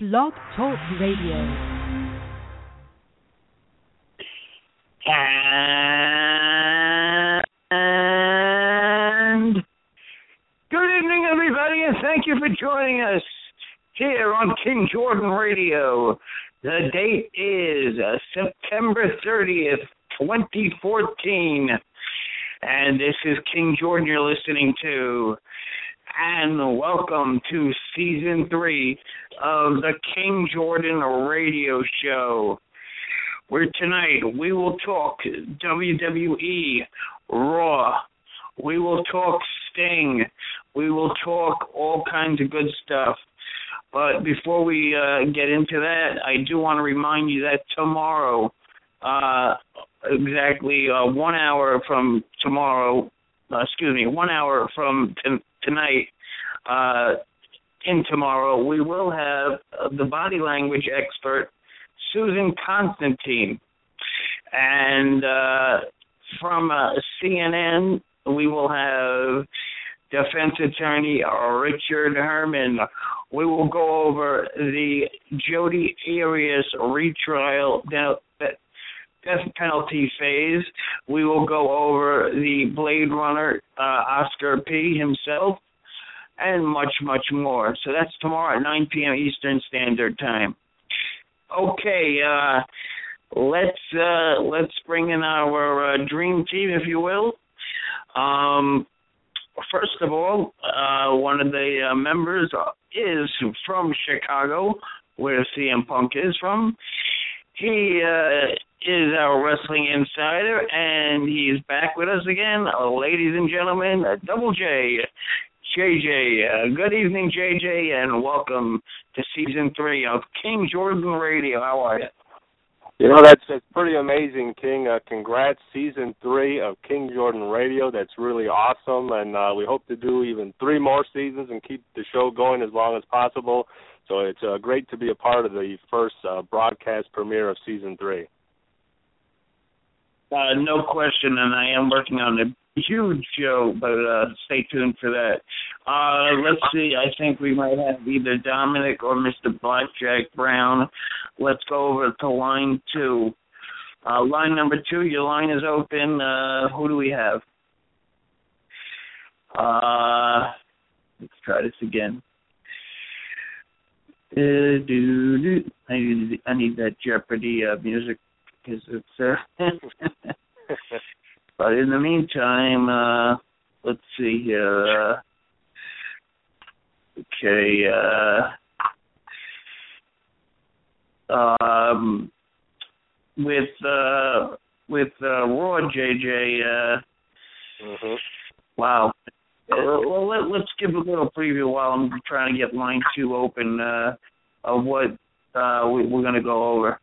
Blog Talk Radio. And good evening, everybody, and thank you for joining us here on King Jordan Radio. The date is uh, September 30th, 2014, and this is King Jordan you're listening to. And welcome to season three of the King Jordan Radio Show where tonight we will talk WWE, Raw. We will talk Sting. We will talk all kinds of good stuff. But before we uh, get into that, I do want to remind you that tomorrow, uh, exactly uh, one hour from tomorrow, uh, excuse me, one hour from t- tonight, uh, in tomorrow, we will have uh, the body language expert Susan Constantine. And uh, from uh, CNN, we will have defense attorney Richard Herman. We will go over the Jodi Arias retrial death penalty phase. We will go over the Blade Runner uh, Oscar P. himself and much, much more. So that's tomorrow at 9 p.m. Eastern Standard Time. Okay, uh, let's uh, let's bring in our uh, dream team, if you will. Um, first of all, uh, one of the uh, members is from Chicago, where CM Punk is from. He uh, is our wrestling insider, and he's back with us again, ladies and gentlemen. Double J, JJ. Uh, good evening, JJ, and welcome to season three of King Jordan Radio. How are you? You know that's that's pretty amazing, King. Uh, congrats, season three of King Jordan Radio. That's really awesome, and uh, we hope to do even three more seasons and keep the show going as long as possible. So it's uh, great to be a part of the first uh, broadcast premiere of season three. Uh, no question, and I am working on a huge show, but uh, stay tuned for that. Uh, let's see. I think we might have either Dominic or Mr. Blackjack Brown. Let's go over to line two. Uh, line number two, your line is open. Uh, who do we have? Uh, let's try this again. Uh, I need that Jeopardy uh, music because it's. Uh, but in the meantime, uh, let's see here. Uh, okay. Uh, um, with uh, with uh, Raw JJ. Uh, mm-hmm. Wow. Uh, well, let, let's give a little preview while I'm trying to get line two open uh, of what uh, we, we're going to go over.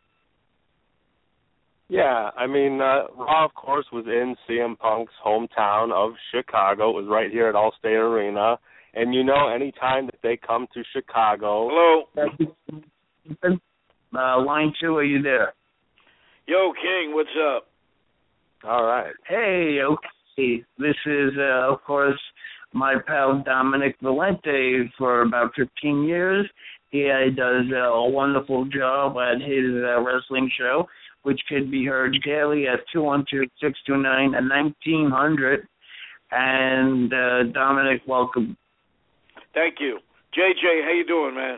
Yeah, I mean, uh, Raw, of course, was in CM Punk's hometown of Chicago. It was right here at Allstate Arena. And you know, anytime that they come to Chicago. Hello. Uh, line two, are you there? Yo, King, what's up? All right. Hey, okay. This is, uh, of course, my pal Dominic Valente for about 15 years. He uh, does uh, a wonderful job at his uh, wrestling show which can be heard daily at 212-629-1900. And uh, Dominic, welcome. Thank you. JJ, how you doing, man?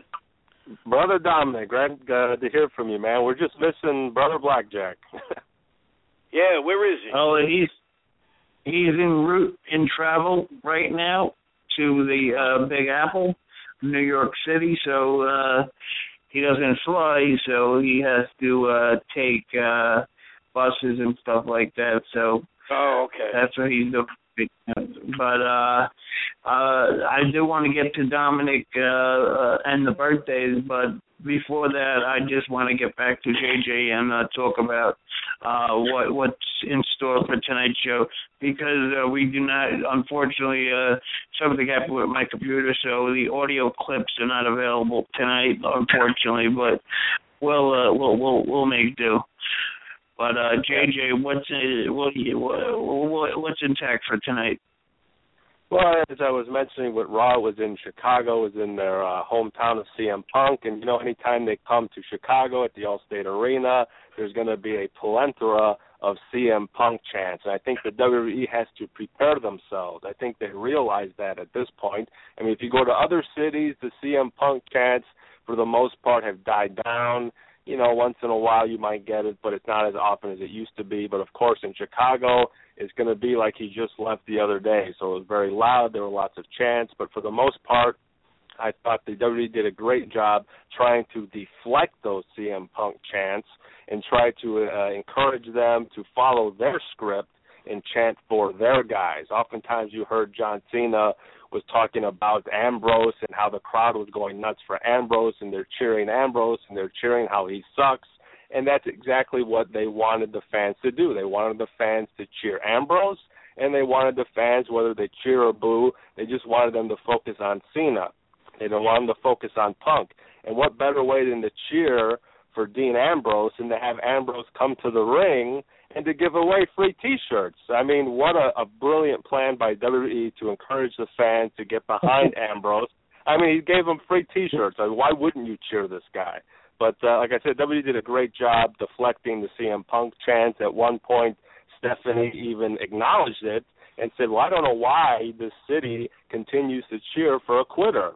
Brother Dominic, glad uh, to hear from you, man. We're just missing Brother Blackjack. yeah, where is he? Oh, he's he's en route in travel right now to the uh, Big Apple, New York City. So uh, he doesn't fly, so he has to uh take uh buses and stuff like that. So oh, okay, that's what he's doing. But uh, uh, I do want to get to Dominic uh, uh, and the birthdays, but before that, I just want to get back to JJ and uh, talk about uh, what what's in store for tonight's show because uh, we do not, unfortunately, uh, something happened with my computer, so the audio clips are not available tonight, unfortunately. But we'll uh, we'll we'll we'll make do. But uh, JJ, what's uh, what, what what's intact for tonight? Well, as I was mentioning, with Raw was in Chicago, was in their uh, hometown of CM Punk, and you know, anytime they come to Chicago at the Allstate Arena, there's going to be a plethora of CM Punk chants, and I think the WWE has to prepare themselves. I think they realize that at this point. I mean, if you go to other cities, the CM Punk chants, for the most part, have died down you know, once in a while you might get it, but it's not as often as it used to be. But of course, in Chicago, it's going to be like he just left the other day. So it was very loud. There were lots of chants, but for the most part, I thought the WWE did a great job trying to deflect those CM Punk chants and try to uh, encourage them to follow their script and chant for their guys. Oftentimes, you heard John Cena was talking about Ambrose and how the crowd was going nuts for Ambrose and they're cheering Ambrose and they're cheering how he sucks. And that's exactly what they wanted the fans to do. They wanted the fans to cheer Ambrose and they wanted the fans, whether they cheer or boo, they just wanted them to focus on Cena. They didn't want them to focus on Punk. And what better way than to cheer for Dean Ambrose and to have Ambrose come to the ring and to give away free T-shirts. I mean, what a, a brilliant plan by WWE to encourage the fans to get behind Ambrose. I mean, he gave them free T-shirts. I mean, why wouldn't you cheer this guy? But uh, like I said, WWE did a great job deflecting the CM Punk chants. At one point, Stephanie even acknowledged it and said, "Well, I don't know why this city continues to cheer for a quitter."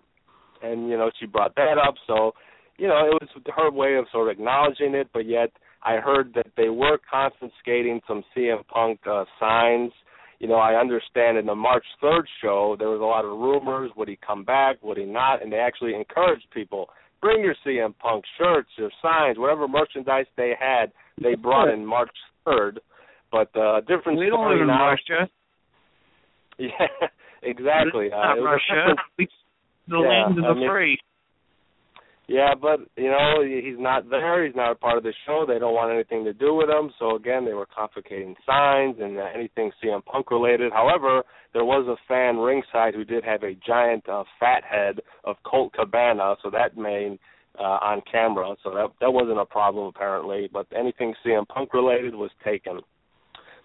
And you know, she brought that up. So, you know, it was her way of sort of acknowledging it, but yet I heard that they were confiscating some CM Punk uh, signs. You know, I understand in the March 3rd show there was a lot of rumors. Would he come back? Would he not? And they actually encouraged people bring your CM Punk shirts, your signs, whatever merchandise they had. They brought in March 3rd. But uh, different we don't live in now. Russia. Yeah, exactly. It's not uh, it Russia. different- It's the Yeah, land of I mean- free. Yeah, but you know he's not there. He's not a part of the show. They don't want anything to do with him. So again, they were confiscating signs and anything CM Punk related. However, there was a fan ringside who did have a giant uh, fat head of Colt Cabana, so that made uh, on camera. So that that wasn't a problem apparently. But anything CM Punk related was taken.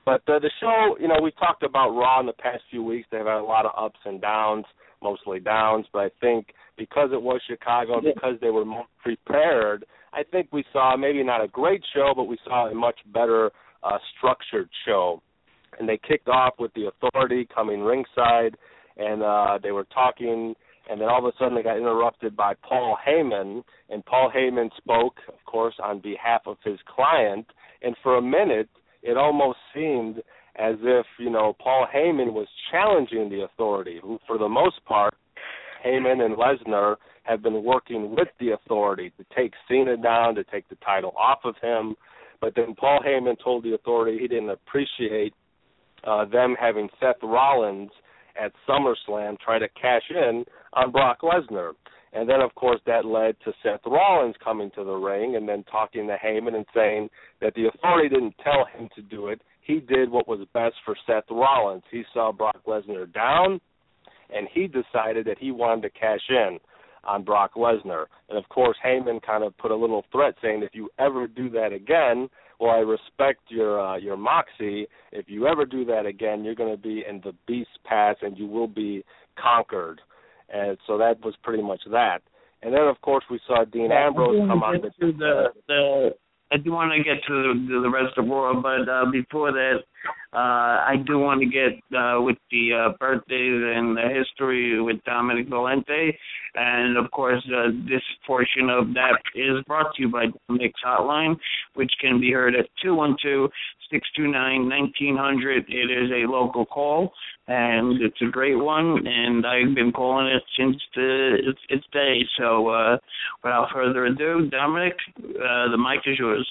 But uh, the show, you know, we talked about Raw in the past few weeks. They've had a lot of ups and downs, mostly downs. But I think because it was Chicago, because they were more prepared, I think we saw maybe not a great show, but we saw a much better uh, structured show. And they kicked off with the Authority coming ringside, and uh, they were talking. And then all of a sudden, they got interrupted by Paul Heyman, and Paul Heyman spoke, of course, on behalf of his client. And for a minute, it almost seemed as if you know Paul Heyman was challenging the authority, who for the most part, Heyman and Lesnar have been working with the authority to take Cena down, to take the title off of him. But then Paul Heyman told the authority he didn't appreciate uh, them having Seth Rollins at SummerSlam try to cash in on Brock Lesnar. And then, of course, that led to Seth Rollins coming to the ring and then talking to Heyman and saying that the authority didn't tell him to do it. He did what was best for Seth Rollins. He saw Brock Lesnar down, and he decided that he wanted to cash in on Brock Lesnar. And of course, Heyman kind of put a little threat saying, if you ever do that again, well, I respect your uh, your moxie. If you ever do that again, you're going to be in the Beast Pass, and you will be conquered. And so that was pretty much that. And then, of course, we saw Dean Ambrose come on to the the. I do want to get to the, the rest of the world, but uh, before that, uh, I do want to get uh, with the uh, birthdays and the history with Dominic Valente, and of course, uh, this portion of that is brought to you by Dominic's Hotline, which can be heard at two one two six two nine nineteen hundred. It is a local call, and it's a great one, and I've been calling it since the its, its day. So, uh, without further ado, Dominic, uh, the mic is yours.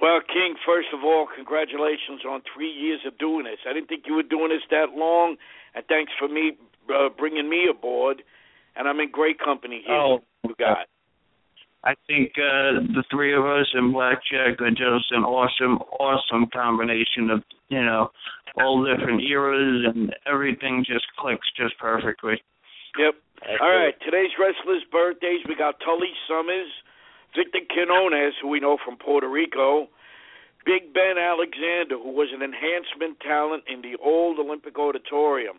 Well, King, first of all, congratulations on three years of doing this. I didn't think you were doing this that long, and thanks for me uh, bringing me aboard. And I'm in great company here. Oh. you got. I think uh, the three of us and Blackjack are just an awesome, awesome combination of you know all different eras and everything just clicks just perfectly. Yep. All right. Today's wrestlers' birthdays. We got Tully Summers, Victor Quinones, who we know from Puerto Rico, Big Ben Alexander, who was an enhancement talent in the old Olympic Auditorium.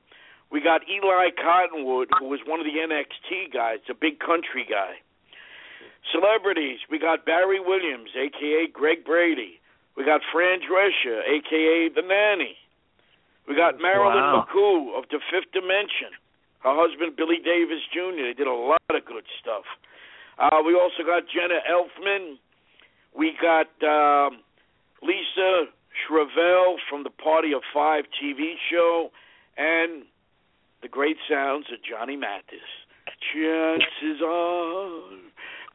We got Eli Cottonwood, who was one of the NXT guys, a big country guy. Celebrities, we got Barry Williams, aka Greg Brady. We got Fran Drescher, aka The Nanny. We got Marilyn Wow. McCoo of The Fifth Dimension. Her husband Billy Davis Jr. They did a lot of good stuff. Uh, we also got Jenna Elfman. We got um, Lacey Chabert from the Party of Five TV show, and the great sounds of Johnny Mathis. Chances are,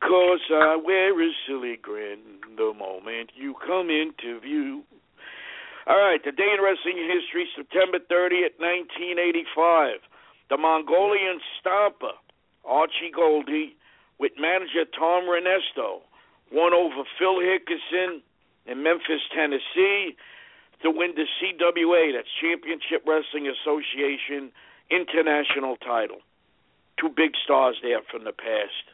cause I wear a silly grin the moment you come into view. All right, the day in wrestling history, September 30th, 1985. The Mongolian Stomper, Archie Gouldie, with manager Tom Renesto, won over Phil Hickerson in Memphis, Tennessee, to win the CWA, that's Championship Wrestling Association International title. Two big stars there from the past.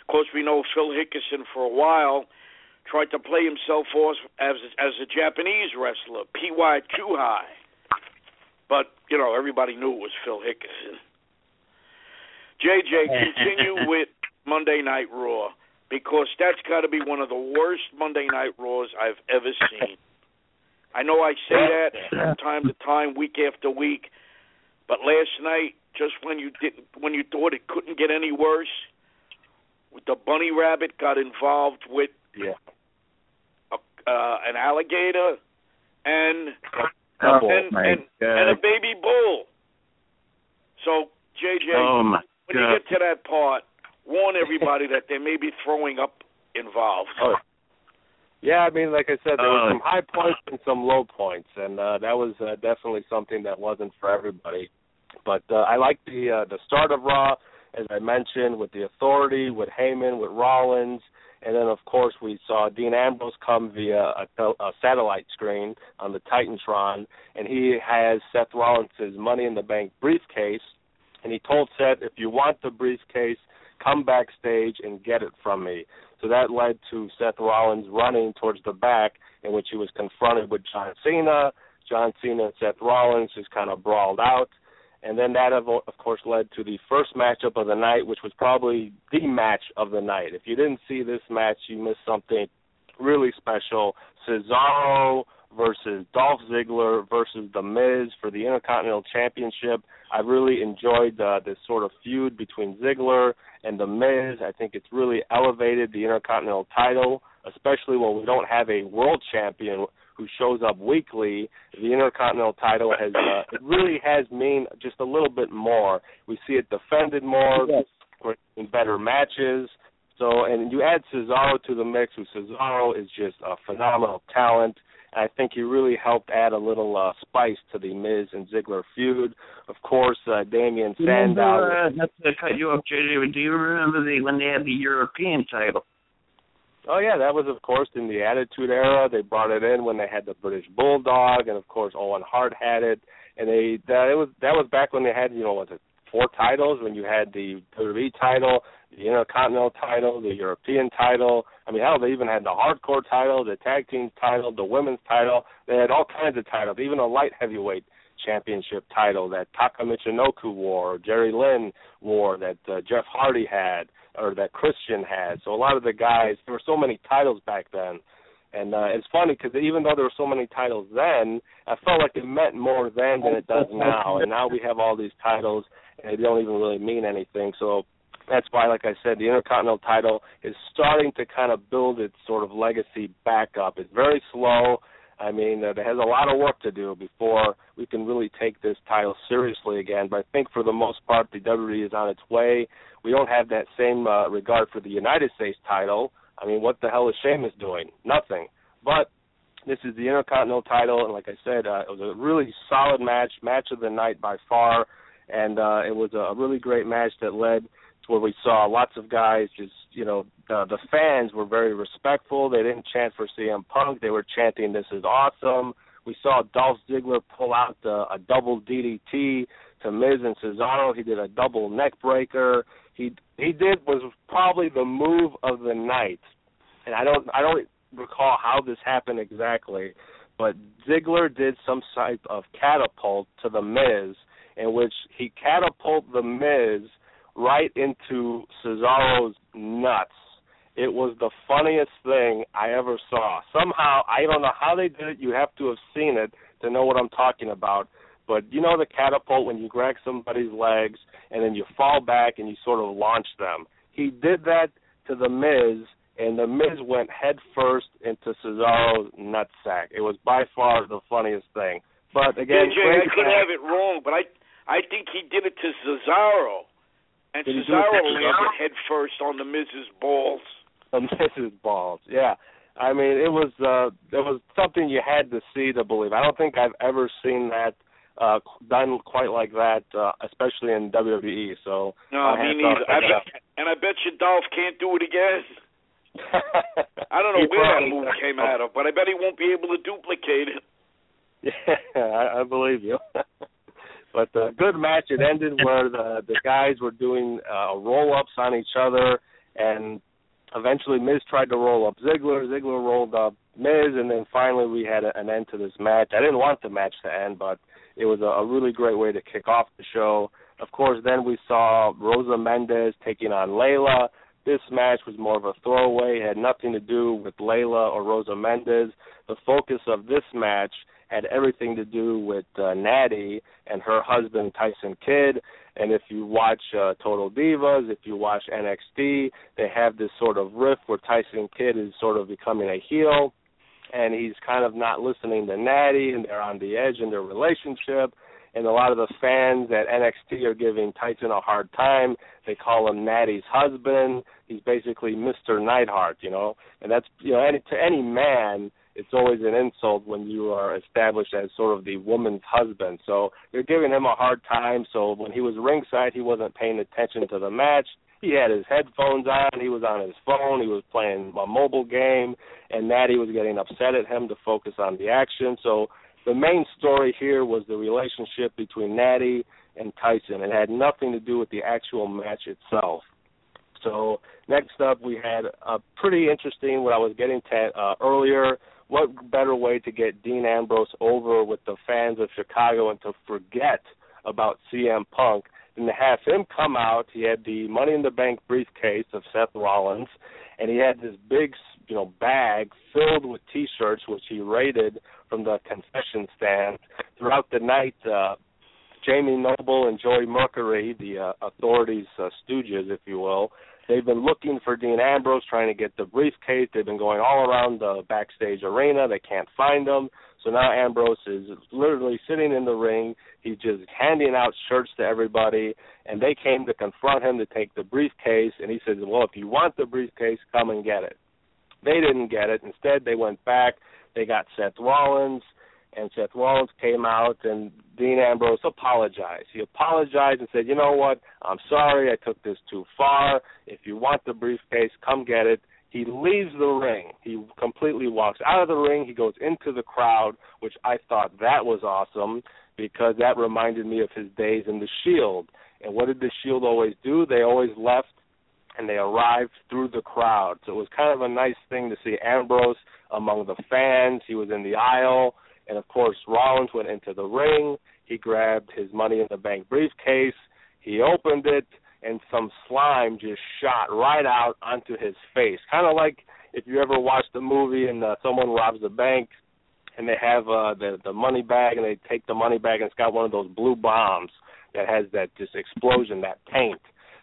Of course, we know Phil Hickerson for a while tried to play himself off as as a Japanese wrestler, P.Y. Chu-Hi. But, you know, everybody knew it was Phil Hickerson. JJ, continue with Monday Night Raw because that's got to be one of the worst Monday Night Raws I've ever seen. I know I say that from time to time, week after week, but last night, just when you didn't, when you thought it couldn't get any worse, the bunny rabbit got involved with Yeah. a, uh, an alligator and Oh, and, and, and a baby bull. So JJ, Oh, my when you get to that part, warn everybody that there may be throwing up involved. Oh, yeah, I mean, like I said, there were Uh, some high points and some low points, and uh, that was uh, definitely something that wasn't for everybody. But uh, I like the uh, the start of Raw, as I mentioned, with the Authority, with Heyman, with Rollins, and then of course we saw Dean Ambrose come via a, tel- a satellite screen on the Titantron, and he has Seth Rollins' Money in the Bank briefcase, and he told Seth, if you want the briefcase, come backstage and get it from me. So that led to Seth Rollins running towards the back, in which he was confronted with John Cena. John Cena and Seth Rollins just kind of brawled out. And then that, of, of course, led to the first matchup of the night, which was probably the match of the night. If you didn't see this match, you missed something really special. Cesaro versus Dolph Ziggler versus The Miz for the Intercontinental Championship. I really enjoyed uh, this sort of feud between Ziggler and The Miz. I think it's really elevated the Intercontinental title, especially when we don't have a world champion who shows up weekly. The Intercontinental title has uh, it really has mean just a little bit more. We see it defended more, in better matches. So, and you add Cesaro to the mix, who Cesaro is just a phenomenal talent. I think he really helped add a little uh, spice to the Miz and Ziggler feud. Of course, uh, Damien Sandow. Remember, uh, not to cut you off, JJ, do you remember the when they had the European title? Oh yeah, that was of course in the Attitude Era. They brought it in when they had the British Bulldog, and of course Owen Hart had it. And they that it was that was back when they had you know was it four titles when you had the WWE title, the Intercontinental title, the European title. I mean hell, they even had the Hardcore title, the Tag Team title, the Women's title. They had all kinds of titles, even a light heavyweight championship title that Taka Michinoku wore, Jerry Lynn wore, that uh, Jeff Hardy had, or that Christian had. So a lot of the guys, there were so many titles back then. And uh, it's funny because even though there were so many titles then, I felt like it meant more then than it does now. And now we have all these titles, and they don't even really mean anything. So that's why, like I said, the Intercontinental title is starting to kind of build its sort of legacy back up. It's very slow. I mean, uh, it has a lot of work to do before we can really take this title seriously again. But I think for the most part, the WWE is on its way. We don't have that same uh, regard for the United States title. I mean, what the hell is Sheamus doing? Nothing. But this is the Intercontinental title, and like I said, uh, it was a really solid match, match of the night by far, and uh, it was a really great match that led where we saw lots of guys just, you know, the, the fans were very respectful. They didn't chant for CM Punk; they were chanting, "This is awesome." We saw Dolph Ziggler pull out the, a double DDT to Miz and Cesaro. He did a double neck breaker. He he did was probably the move of the night, and I don't I don't recall how this happened exactly, but Ziggler did some type of catapult to the Miz, in which he catapulted the Miz right into Cesaro's nuts. It was the funniest thing I ever saw. Somehow, I don't know how they did it. You have to have seen it to know what I'm talking about. But you know the catapult when you grab somebody's legs and then you fall back and you sort of launch them. He did that to the Miz, and the Miz went head first into Cesaro's nutsack. It was by far the funniest thing. But again, yeah, Jay, I could have it wrong, but I I think he did it to Cesaro, and Cesaro landed head first on the Miz's balls. The Miz's balls, yeah. I mean, it was uh, it was something you had to see to believe. I don't think I've ever seen that uh, done quite like that, uh, especially in WWE. So no, me neither. I bet, and I bet you Dolph can't do it again. I don't know where that move came out of, but I bet he won't be able to duplicate it. Yeah, I, I believe you. but uh, good match. It ended where the the guys were doing uh, roll ups on each other, and eventually Miz tried to roll up Ziggler. Ziggler rolled up Miz, and then finally we had a, an end to this match. I didn't want the match to end, but it was a, a really great way to kick off the show. Of course, then we saw Rosa Mendes taking on Layla. This match was more of a throwaway, it had nothing to do with Layla or Rosa Mendes. The focus of this match had everything to do with uh, Natty and her husband Tyson Kidd. And if you watch uh, Total Divas, if you watch NXT, they have this sort of riff where Tyson Kidd is sort of becoming a heel and he's kind of not listening to Natty, and they're on the edge in their relationship. And a lot of the fans at NXT are giving Tyson a hard time. They call him Natty's husband. He's basically Mr. Neidhart, you know. And that's you know, any, to any man, it's always an insult when you are established as sort of the woman's husband. So they're giving him a hard time. So when he was ringside, he wasn't paying attention to the match he had his headphones on, he was on his phone, he was playing a mobile game, and Natty was getting upset at him to focus on the action. So the main story here was the relationship between Natty and Tyson. It had nothing to do with the actual match itself. So next up, we had a pretty interesting. What I was getting to uh, earlier. What better way to get Dean Ambrose over with the fans of Chicago and to forget about CM Punk than to have him come out, he had the Money in the Bank briefcase of Seth Rollins, and he had this big, you know, bag filled with T-shirts, which he raided from the concession stand. Throughout the night, uh, Jamie Noble and Joey Mercury, the uh, authorities' uh, stooges, if you will, they've been looking for Dean Ambrose, trying to get the briefcase. They've been going all around the backstage arena. They can't find him. So now Ambrose is literally sitting in the ring. He's just handing out shirts to everybody, and they came to confront him to take the briefcase. And he says, "Well, if you want the briefcase, come and get it." They didn't get it. Instead, they went back. They got Seth Rollins, and Seth Rollins came out, and Dean Ambrose apologized. He apologized and said, "You know what? I'm sorry. I took this too far. If you want the briefcase, come get it." He leaves the ring. He completely walks out of the ring. He goes into the crowd, which I thought that was awesome because that reminded me of his days in the Shield. And what did the Shield always do? They always left and they arrived through the crowd. So it was kind of a nice thing to see Ambrose among the fans. He was in the aisle. And of course, Rollins went into the ring. He grabbed his Money in the Bank briefcase. He opened it and some slime just shot right out onto his face. Kind of like if you ever watched a movie and uh, someone robs a bank and they have uh, the the money bag and they take the money bag and it's got one of those blue bombs that has that just explosion, that paint.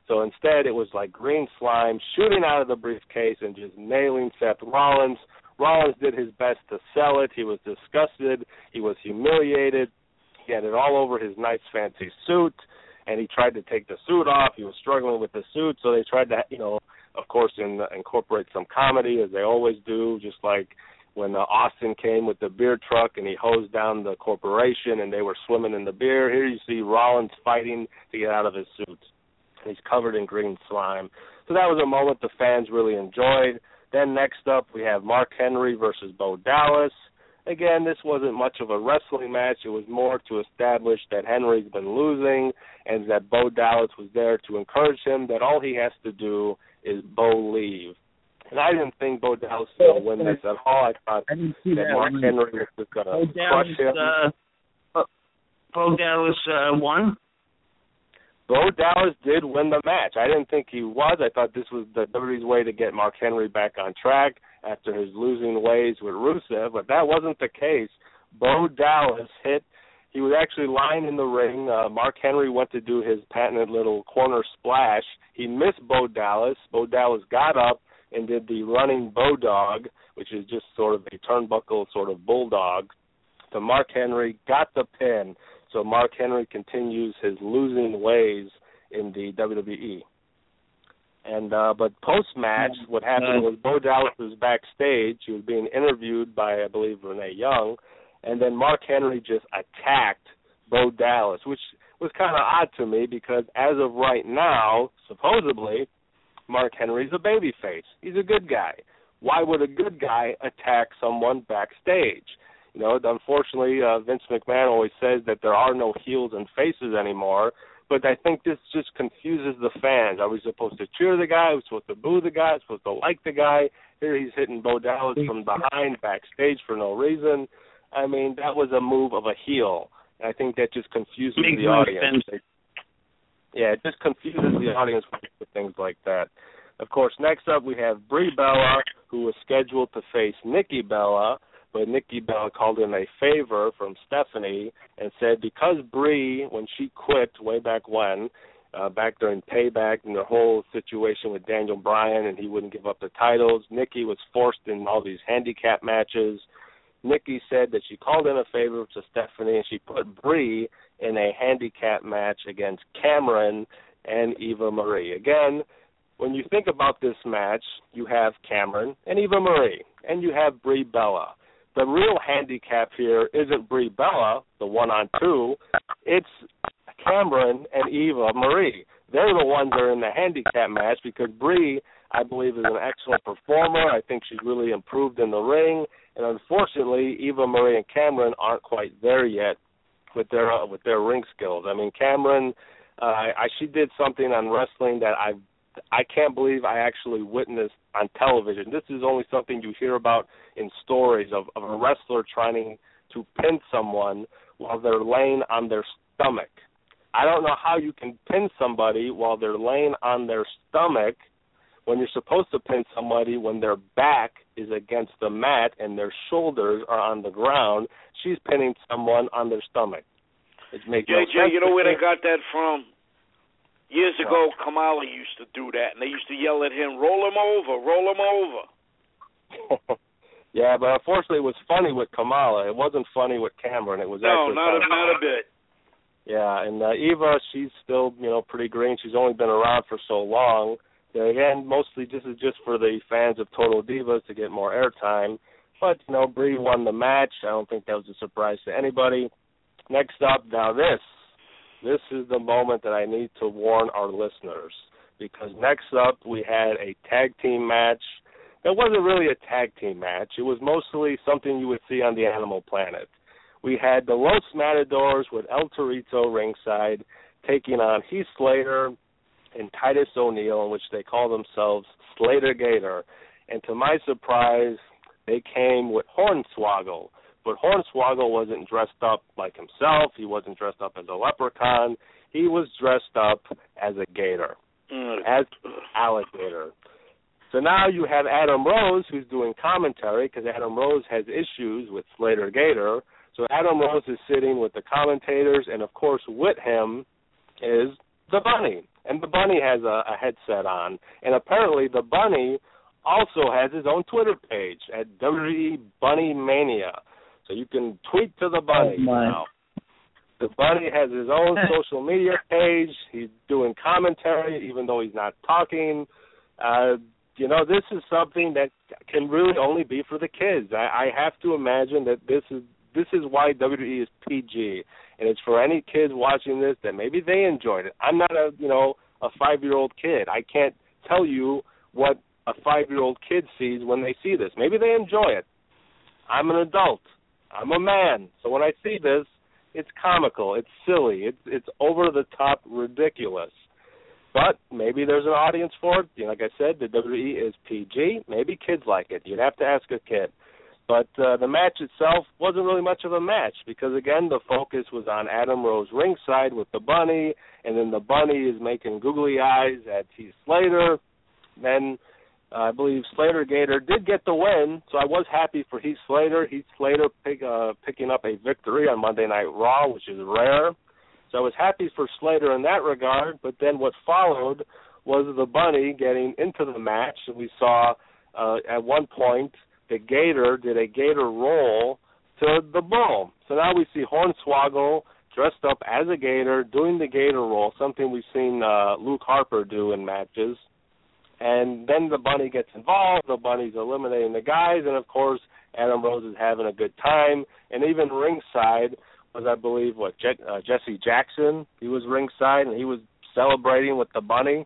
So instead, it was like green slime shooting out of the briefcase and just nailing Seth Rollins. Rollins did his best to sell it. He was disgusted. He was humiliated. He had it all over his nice fancy suit and he tried to take the suit off. He was struggling with the suit, so they tried to, you know, of course, in, incorporate some comedy as they always do, just like when uh, Austin came with the beer truck and he hosed down the corporation and they were swimming in the beer. Here you see Rollins fighting to get out of his suit. He's covered in green slime. So that was a moment the fans really enjoyed. Then next up we have Mark Henry versus Bo Dallas. Again, this wasn't much of a wrestling match. It was more to establish that Henry's been losing and that Bo Dallas was there to encourage him that all he has to do is Bo leave. And I didn't think Bo Dallas was going to win this at all. I thought I that, that Mark Henry was going to crush him. Uh, Bo Dallas uh, won? Bo Dallas did win the match. I didn't think he was. I thought this was the WWE's way to get Mark Henry back on track after his losing ways with Rusev, but that wasn't the case. Bo Dallas hit. He was actually lying in the ring. Uh, Mark Henry went to do his patented little corner splash. He missed Bo Dallas. Bo Dallas got up and did the running Bo Dog, which is just sort of a turnbuckle sort of bulldog. To Mark Henry, got the pin. So Mark Henry continues his losing ways in the WWE. And uh but post match what happened was Bo Dallas was backstage, he was being interviewed by I believe Renee Young, and then Mark Henry just attacked Bo Dallas, which was kind of odd to me because as of right now, supposedly Mark Henry's a babyface. He's a good guy. Why would a good guy attack someone backstage? You know, unfortunately, uh, Vince McMahon always says that there are no heels and faces anymore. But I think this just confuses the fans. Are we supposed to cheer the guy? Are we supposed to boo the guy? Are we supposed to like the guy? Here he's hitting Bo Dallas from behind backstage for no reason. I mean, that was a move of a heel. I think that just confuses Makes the no audience. sense. Yeah, it just confuses the audience with things like that. Of course, next up we have Brie Bella, who was scheduled to face Nikki Bella, but Nikki Bella called in a favor from Stephanie and said because Brie, when she quit way back when, uh, back during Payback and the whole situation with Daniel Bryan and he wouldn't give up the titles, Nikki was forced in all these handicap matches. Nikki said that she called in a favor to Stephanie and she put Brie in a handicap match against Cameron and Eva Marie. Again, when you think about this match, you have Cameron and Eva Marie, and you have Brie Bella. The real handicap here isn't Brie Bella, the one on two. It's Cameron and Eva Marie. They're the ones that are in the handicap match because Brie, I believe, is an excellent performer. I think she's really improved in the ring, and unfortunately, Eva Marie and Cameron aren't quite there yet with their uh, with their ring skills. I mean, Cameron, uh, I, she did something on wrestling that I I can't believe I actually witnessed on television. This is only something you hear about in stories of, of a wrestler trying to pin someone while they're laying on their stomach. I don't know how you can pin somebody while they're laying on their stomach when you're supposed to pin somebody when their back is against the mat and their shoulders are on the ground. She's pinning someone on their stomach. It makes no JJ, sense you know where they got that from? Years ago, Kamala used to do that, and they used to yell at him, "Roll him over, roll him over." yeah, but unfortunately, it was funny with Kamala. It wasn't funny with Cameron. It was No, actually not a, not a bit. Yeah, and uh, Eva, she's still you know pretty green. She's only been around for so long. Again, mostly this is just for the fans of Total Divas to get more airtime. But you know, Brie won the match. I don't think that was a surprise to anybody. Next up, now this, this is the moment that I need to warn our listeners because next up we had a tag team match. It wasn't really a tag team match. It was mostly something you would see on the Animal Planet. We had the Los Matadors with El Torito ringside taking on Heath Slater and Titus O'Neil, in which they call themselves Slater Gator. And to my surprise, they came with Hornswoggle. But Hornswoggle wasn't dressed up like himself. He wasn't dressed up as a leprechaun. He was dressed up as a gator, Mm. as alligator. So now you have Adam Rose who's doing commentary because Adam Rose has issues with Slater Gator. So Adam Rose is sitting with the commentators, and of course with him is the bunny, and the bunny has a, a headset on, and apparently the bunny also has his own Twitter page at WWE Bunny Mania. So you can tweet to the bunny Oh, now. The bunny has his own social media page. He's doing commentary, even though he's not talking. Uh, you know, this is something that can really only be for the kids. I, I have to imagine that this is this is why WWE is PG, and it's for any kids watching this that maybe they enjoyed it. I'm not a you know a five year old kid. I can't tell you what a five year old kid sees when they see this. Maybe they enjoy it. I'm an adult. I'm a man. So when I see this, it's comical. It's silly. It's it's over the top ridiculous. But maybe there's an audience for it. You know, like I said, the WWE is PG. Maybe kids like it. You'd have to ask a kid. But uh, the match itself wasn't really much of a match because again the focus was on Adam Rose ringside with the bunny, and then the bunny is making googly eyes at Heath Slater. Then I believe Slater Gator did get the win, so I was happy for Heath Slater. Heath Slater pick, uh, picking up a victory on Monday Night Raw, which is rare. So I was happy for Slater in that regard. But then what followed was the Bunny getting into the match, we saw uh, at one point the Gator did a Gator roll to the Bull. So now we see Hornswoggle dressed up as a Gator doing the Gator roll, something we've seen uh, Luke Harper do in matches. And then the bunny gets involved. The bunny's eliminating the guys, and of course, Adam Rose is having a good time. And even ringside was, I believe, what Je- uh, Jesse Jackson. He was ringside, and he was celebrating with the bunny.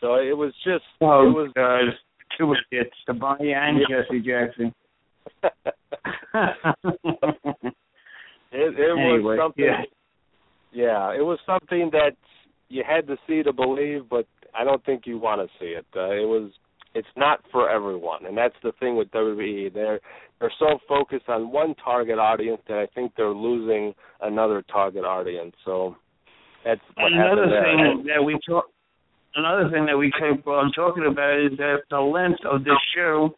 So it was just, oh, it was God. two hits, the bunny and yeah. Jesse Jackson. it, it anyway, was something. Yeah. yeah, it was something that you had to see to believe, but I don't think you want to see it. Uh, it was it's not for everyone, and that's the thing with WWE. They're they're so focused on one target audience that I think they're losing another target audience. So that's what another thing that we talk. Another thing that we keep on talking about is that the length of this show.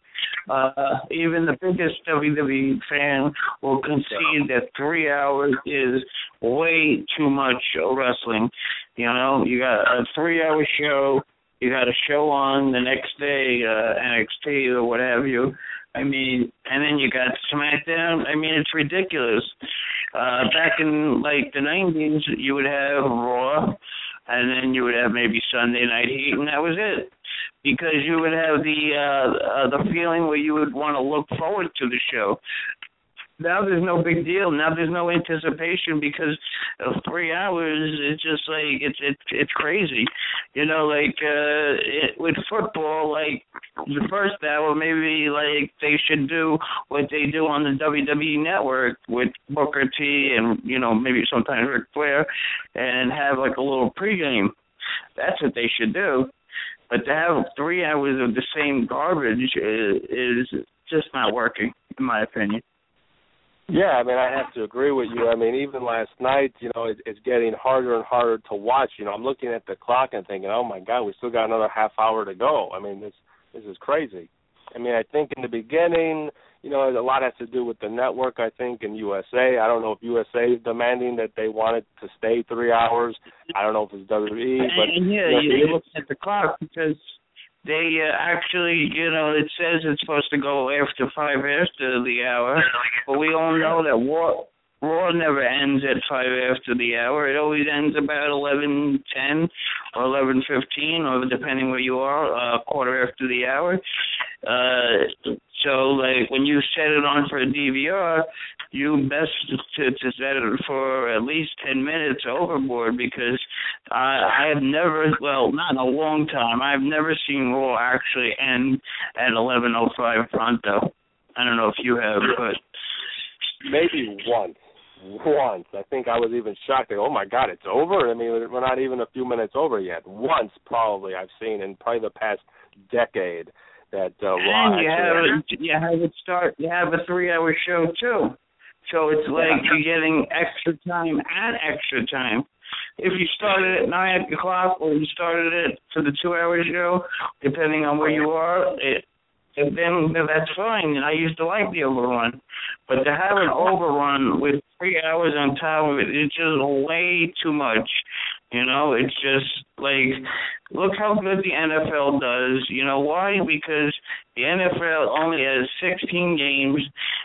Uh, even the biggest WWE fan will concede that three hours is way too much wrestling. You know, you got a three-hour show. You got a show on the next day, uh, NXT or what have you. I mean, and then you got SmackDown. I mean, it's ridiculous. Uh, back in like the '90s, you would have Raw, and then you would have maybe Sunday Night Heat, and that was it. Because you would have the uh, uh the feeling where you would want to look forward to the show now there's no big deal. Now there's no anticipation because of three hours. It's just like it's it's it's crazy, you know. Like uh it, with football, like the first hour, maybe like they should do what they do on the WWE Network with Booker T and you know maybe sometimes Ric Flair, and have like a little pregame. That's what they should do. But to have three hours of the same garbage is, is just not working, in my opinion. Yeah, I mean, I have to agree with you. I mean, even last night, you know, it, it's getting harder and harder to watch. You know, I'm looking at the clock and thinking, oh my God, we still got another half hour to go. I mean, this this is crazy. I mean, I think in the beginning, you know, a lot has to do with the network. I think in USA, I don't know if USA is demanding that they want it to stay three hours. I don't know if it's WWE, but yeah, you, know, you, you look at the clock because they uh, actually, you know, it says it's supposed to go after five after the hour, but we all know that Raw Raw never ends at five after the hour. It always ends about eleven ten or eleven fifteen, or depending where you are, a uh, quarter after the hour. Uh, so, like when you set it on for a DVR, you best to, to set it for at least ten minutes overboard because I I have never well not in a long time I've never seen Raw actually end at eleven oh five pronto. I don't know if you have, but maybe once. Once. I think I was even shocked. Like, oh my God, it's over. I mean, we're not even a few minutes over yet. Once, probably, I've seen in probably the past decade that uh, Raw. And you have it, you have it start. You have a three-hour show too. So it's like you're getting extra time and extra time. If you started at nine o'clock or you started it for the two hour show, depending on where you are, it then that's fine. And I used to like the overrun. But to have an overrun with three hours on top of it, it's just way too much. You know, it's just like look how good the NFL does. You know why? Because the NFL only has 16 games,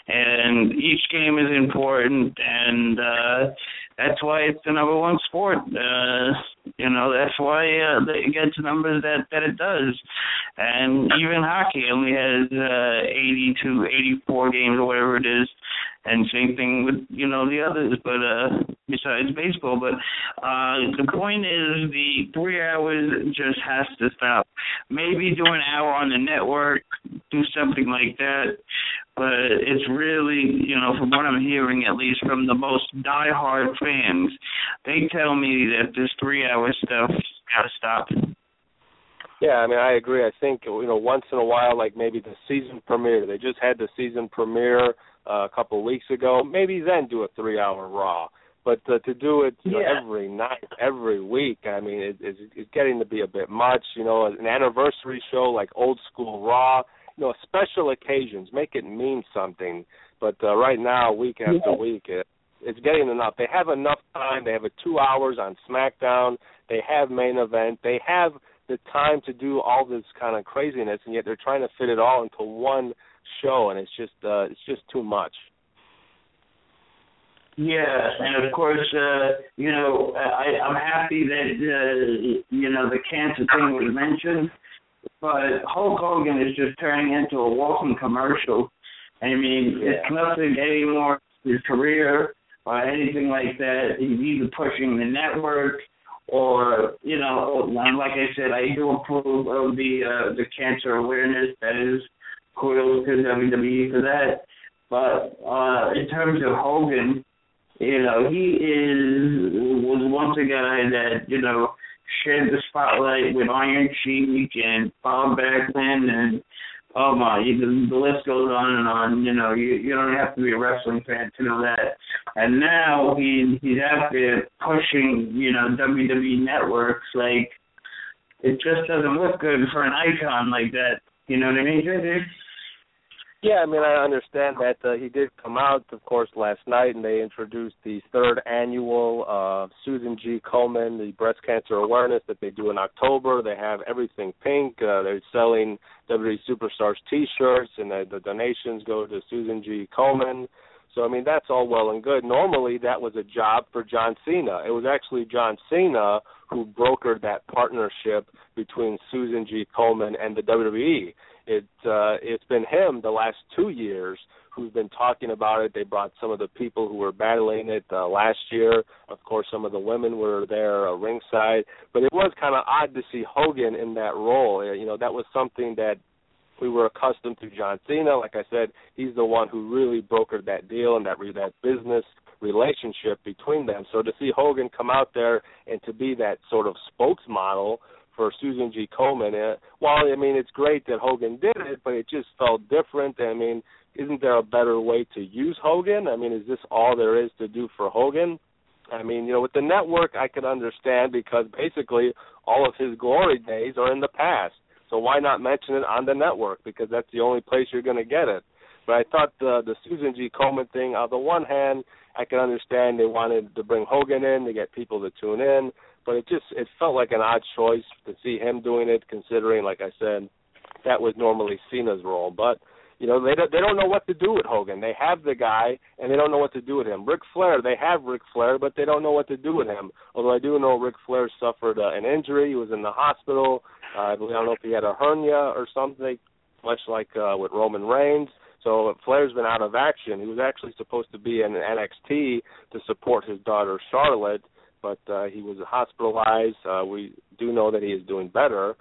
and each game is important, and uh that's why it's the number one sport. Uh, you know, that's why uh, it gets numbers that that it does. And even hockey only has uh, 80 to 84 games or whatever it is. And same thing with you know the others, but uh, besides baseball. But uh, the point is, the three hours just has to stop. Maybe do an hour on the network, do something like that but it's really, you know, from what I'm hearing, at least from the most die-hard fans, they tell me that this three-hour stuff got to stop. Yeah, I mean, I agree. I think you know, once in a while, like maybe the season premiere. They just had the season premiere uh, a couple of weeks ago. Maybe then do a three-hour Raw. But uh, to do it, you know, every night, every week, I mean, it, it's, it's getting to be a bit much. You know, an anniversary show like old school Raw. You know, special occasions make it mean something. But uh, right now, week after Yeah. week, it, it's getting enough. They have enough time. They have a two hours on SmackDown. They have main event. They have the time to do all this kind of craziness, and yet they're trying to fit it all into one show, and it's just uh, it's just too much. Yeah, and of course, uh, you know, I, I'm happy that uh, you know the cancer thing was mentioned, but Hulk Hogan is just turning into a walking commercial. I mean, it's nothing anymore his career or anything like that. He's either pushing the network or you know, and like I said, I do approve of the uh, the cancer awareness. That is kudos to WWE for that. But uh, in terms of Hogan, you know, he is was once a guy that you know shared the spotlight with Iron Sheik and Bob Backlund and oh my, the list goes on and on. You know, you you don't have to be a wrestling fan to know that. And now he he's out there pushing you know WWE networks like it just doesn't look good for an icon like that. You know what I mean? Yeah, I mean, I understand that uh, he did come out, of course, last night, and they introduced the third annual uh, Susan G. Komen, the breast cancer awareness that they do in October. They have everything pink. Uh, they're selling WWE Superstars T-shirts, and the, the donations go to Susan G. Komen. So, I mean, that's all well and good. Normally, that was a job for John Cena. It was actually John Cena who brokered that partnership between Susan G. Komen and the WWE it uh it's been him the last two years who's been talking about it. They brought some of the people who were battling it uh, last year. Of course, some of the women were there uh, ringside, but it was kind of odd to see Hogan in that role. You know, that was something that we were accustomed to John Cena. Like I said, he's the one who really brokered that deal and that that business relationship between them. So to see Hogan come out there and to be that sort of spokesmodel for Susan G. Komen. Uh, while I mean it's great that Hogan did it, but it just felt different. I mean, isn't there a better way to use Hogan? I mean, is this all there is to do for Hogan? I mean, you know, with the network, I could understand because basically all of his glory days are in the past. So why not mention it on the network? Because that's the only place you're going to get it. But I thought the the Susan G. Komen thing, on the one hand, I can understand they wanted to bring Hogan in to get people to tune in, but it just it felt like an odd choice to see him doing it, considering, like I said, that was normally Cena's role. But you know they don't, they don't know what to do with Hogan. They have the guy and they don't know what to do with him. Ric Flair, they have Ric Flair, but they don't know what to do with him. Although I do know Ric Flair suffered uh, an injury, he was in the hospital. Uh, I believe I don't know if he had a hernia or something, much like uh, with Roman Reigns. So Flair's been out of action. He was actually supposed to be in NXT to support his daughter Charlotte, but uh, he was hospitalized. Uh, we do know that he is doing better,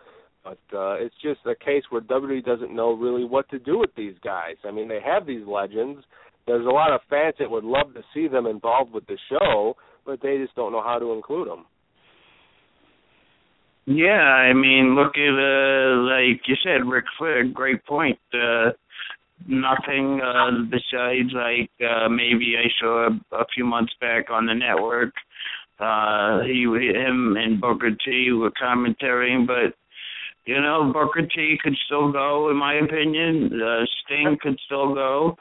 but uh, it's just a case where WWE doesn't know really what to do with these guys. I mean, they have these legends. There's a lot of fans that would love to see them involved with the show, but they just don't know how to include them. Yeah, I mean, look at uh, like you said, Ric Flair. Great point. Uh, nothing uh, besides like uh, maybe I saw a, a few months back on the network. Uh, he, him, and Booker T were commentating, but you know, Booker T could still go, in my opinion. Uh, Sting could still go.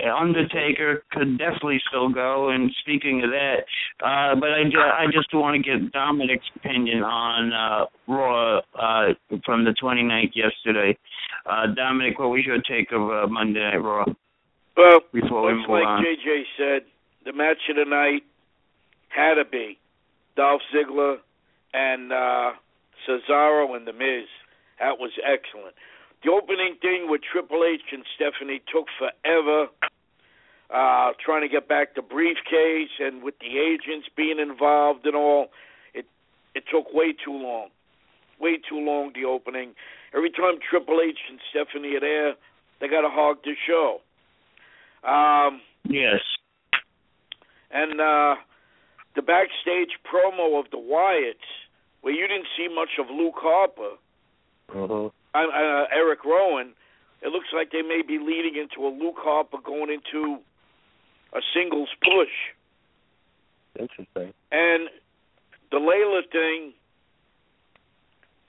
Undertaker could definitely still go. And speaking of that, uh, but I, I just want to get Dominic's opinion on uh, Raw uh, from the 29th yesterday. Uh, Dominic, what was your take of uh, Monday Night Raw? Well, Before we move like on. JJ said, the match of the night had to be Dolph Ziggler and uh, Cesaro and The Miz. That was excellent. The opening thing with Triple H and Stephanie took forever. Uh, trying to get back the briefcase and with the agents being involved and all, it it took way too long. Way too long the opening. Every time Triple H and Stephanie are there, they got to hog the show. Um, Yes. and uh, the backstage promo of the Wyatts, where you didn't see much of Luke Harper, Mm-hmm. uh, Eric Rowan, it looks like they may be leading into a Luke Harper going into a singles push. Interesting. And the Layla thing,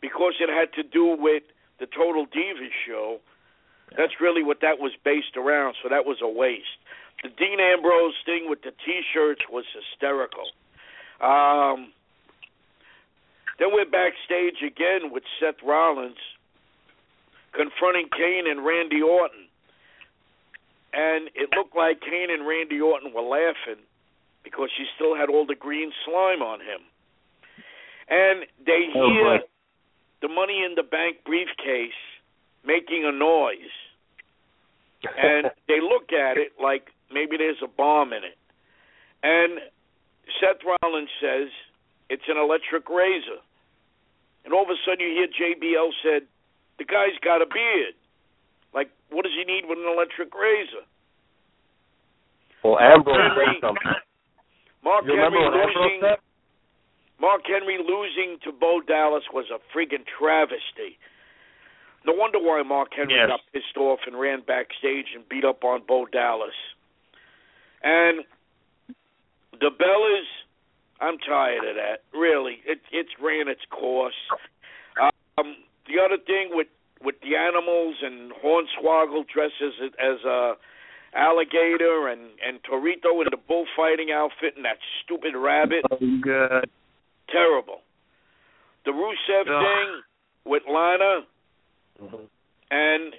because it had to do with the Total Divas show, that's really what that was based around. So that was a waste. The Dean Ambrose thing with the T-shirts was hysterical. Um, then we're backstage again with Seth Rollins confronting Kane and Randy Orton. And it looked like Kane and Randy Orton were laughing because she still had all the green slime on him. And they Oh, hear boy. the money in the bank briefcase making a noise. And they look at it like maybe there's a bomb in it. And Seth Rollins says it's an electric razor. And all of a sudden you hear JBL said, the guy's got a beard. Like, what does he need with an electric razor? well, Ambrose Henry- said something. Mark You remember Henry losing said? Mark Henry losing to Bo Dallas was a friggin' travesty. No wonder why Mark Henry Yes. got pissed off and ran backstage and beat up on Bo Dallas. And the Bellas, I'm tired of that. Really, it it's ran its course. Um, the other thing with with the animals and Hornswoggle dresses as, as a alligator and and Torito in the bullfighting outfit and that stupid rabbit Oh, good. terrible. The Rusev Ugh. thing with Lana, Mhm. and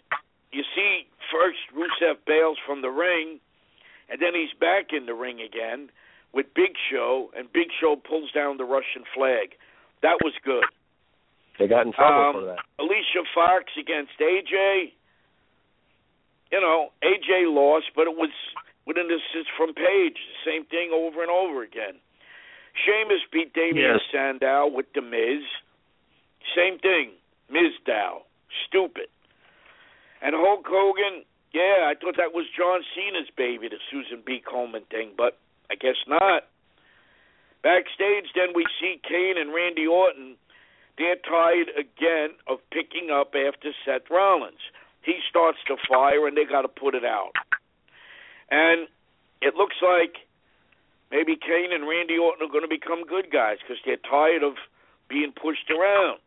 you see first Rusev bails from the ring, and then he's back in the ring again with Big Show, and Big Show pulls down the Russian flag. That was good. They got in trouble Um, for that. Alicia Fox against AJ. You know, AJ lost, but it was with an assist from Paige. Same thing over and over again. Sheamus beat Damien Yes. Sandow with The Miz. Same thing. Miz Dow. Stupid. And Hulk Hogan, yeah, I thought that was John Cena's baby, the Susan B. Coleman thing, but I guess not. Backstage, then we see Kane and Randy Orton. They're tired again of picking up after Seth Rollins. He starts the fire, and they got to put it out. And it looks like maybe Kane and Randy Orton are going to become good guys because they're tired of being pushed around.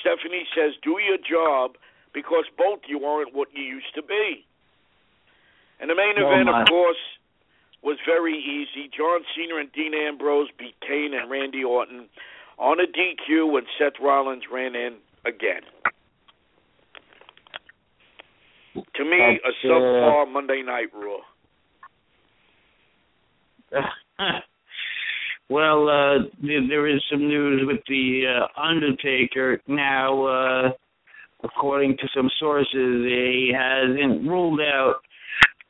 Stephanie says, "Do your job because both you aren't what you used to be." And the main Oh, event, my. of course, was very easy. John Cena and Dean Ambrose beat Kane and Randy Orton on a DQ when Seth Rollins ran in again. To me, a That's, uh, subpar Monday Night Raw. well, uh, there, there is some news with the uh, Undertaker now. Uh, according to some sources, he hasn't ruled out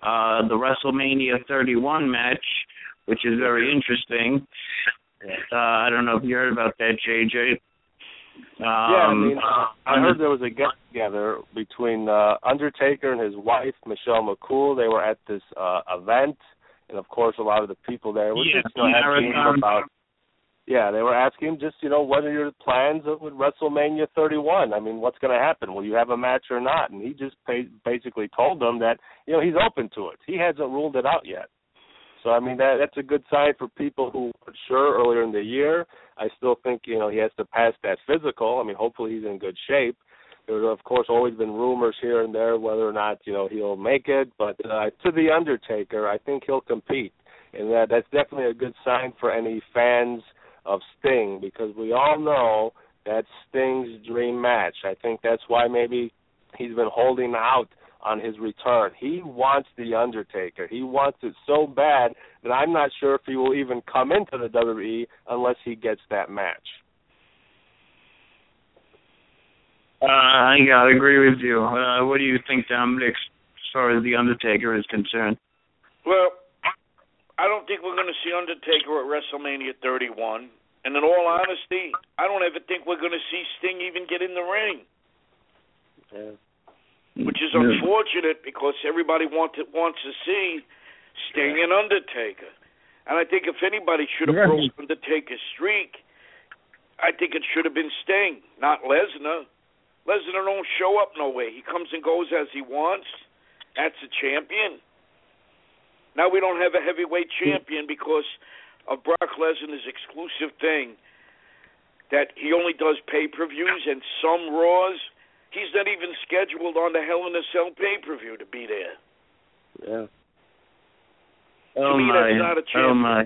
uh, the WrestleMania 31 match, which is very interesting. Uh, I don't know if you heard about that, JJ. Um, yeah, I mean, uh, I heard there was a get together between uh, Undertaker and his wife Michelle McCool. They were at this uh, event, and of course, a lot of the people there were Yeah, just you know, asking about. Yeah, they were asking just you know what are your plans with WrestleMania 31? I mean, what's going to happen? Will you have a match or not? And he just basically told them that you know he's open to it. He hasn't ruled it out yet. So I mean that that's a good sign for people who were sure earlier in the year. I still think you know he has to pass that physical. I mean, hopefully he's in good shape. There's of course always been rumors here and there whether or not you know he'll make it, but uh, to the Undertaker, I think he'll compete, and that that's definitely a good sign for any fans of Sting because we all know that's Sting's dream match. I think that's why maybe he's been holding out on his return. He wants the Undertaker. He wants it so bad that I'm not sure if he will even come into the WWE unless he gets that match. Uh, I gotta agree with you. Uh, what do you think, Dominic, as far as the Undertaker is concerned? Well, I don't think we're going to see Undertaker at WrestleMania 31. And in all honesty, I don't ever think we're going to see Sting even get in the ring, Yeah. which is unfortunate because everybody want to, wants to see Sting and Undertaker. And I think if anybody should have Right. broke Undertaker's streak, I think it should have been Sting, not Lesnar. Lesnar don't show up nowhere. He comes and goes as he wants. That's a champion. Now we don't have a heavyweight champion because of Brock Lesnar's exclusive thing that he only does pay per views and some Raws. He's not even scheduled on the Hell in a Cell pay per view to be there. Yeah. Oh me, my! that's not a oh my!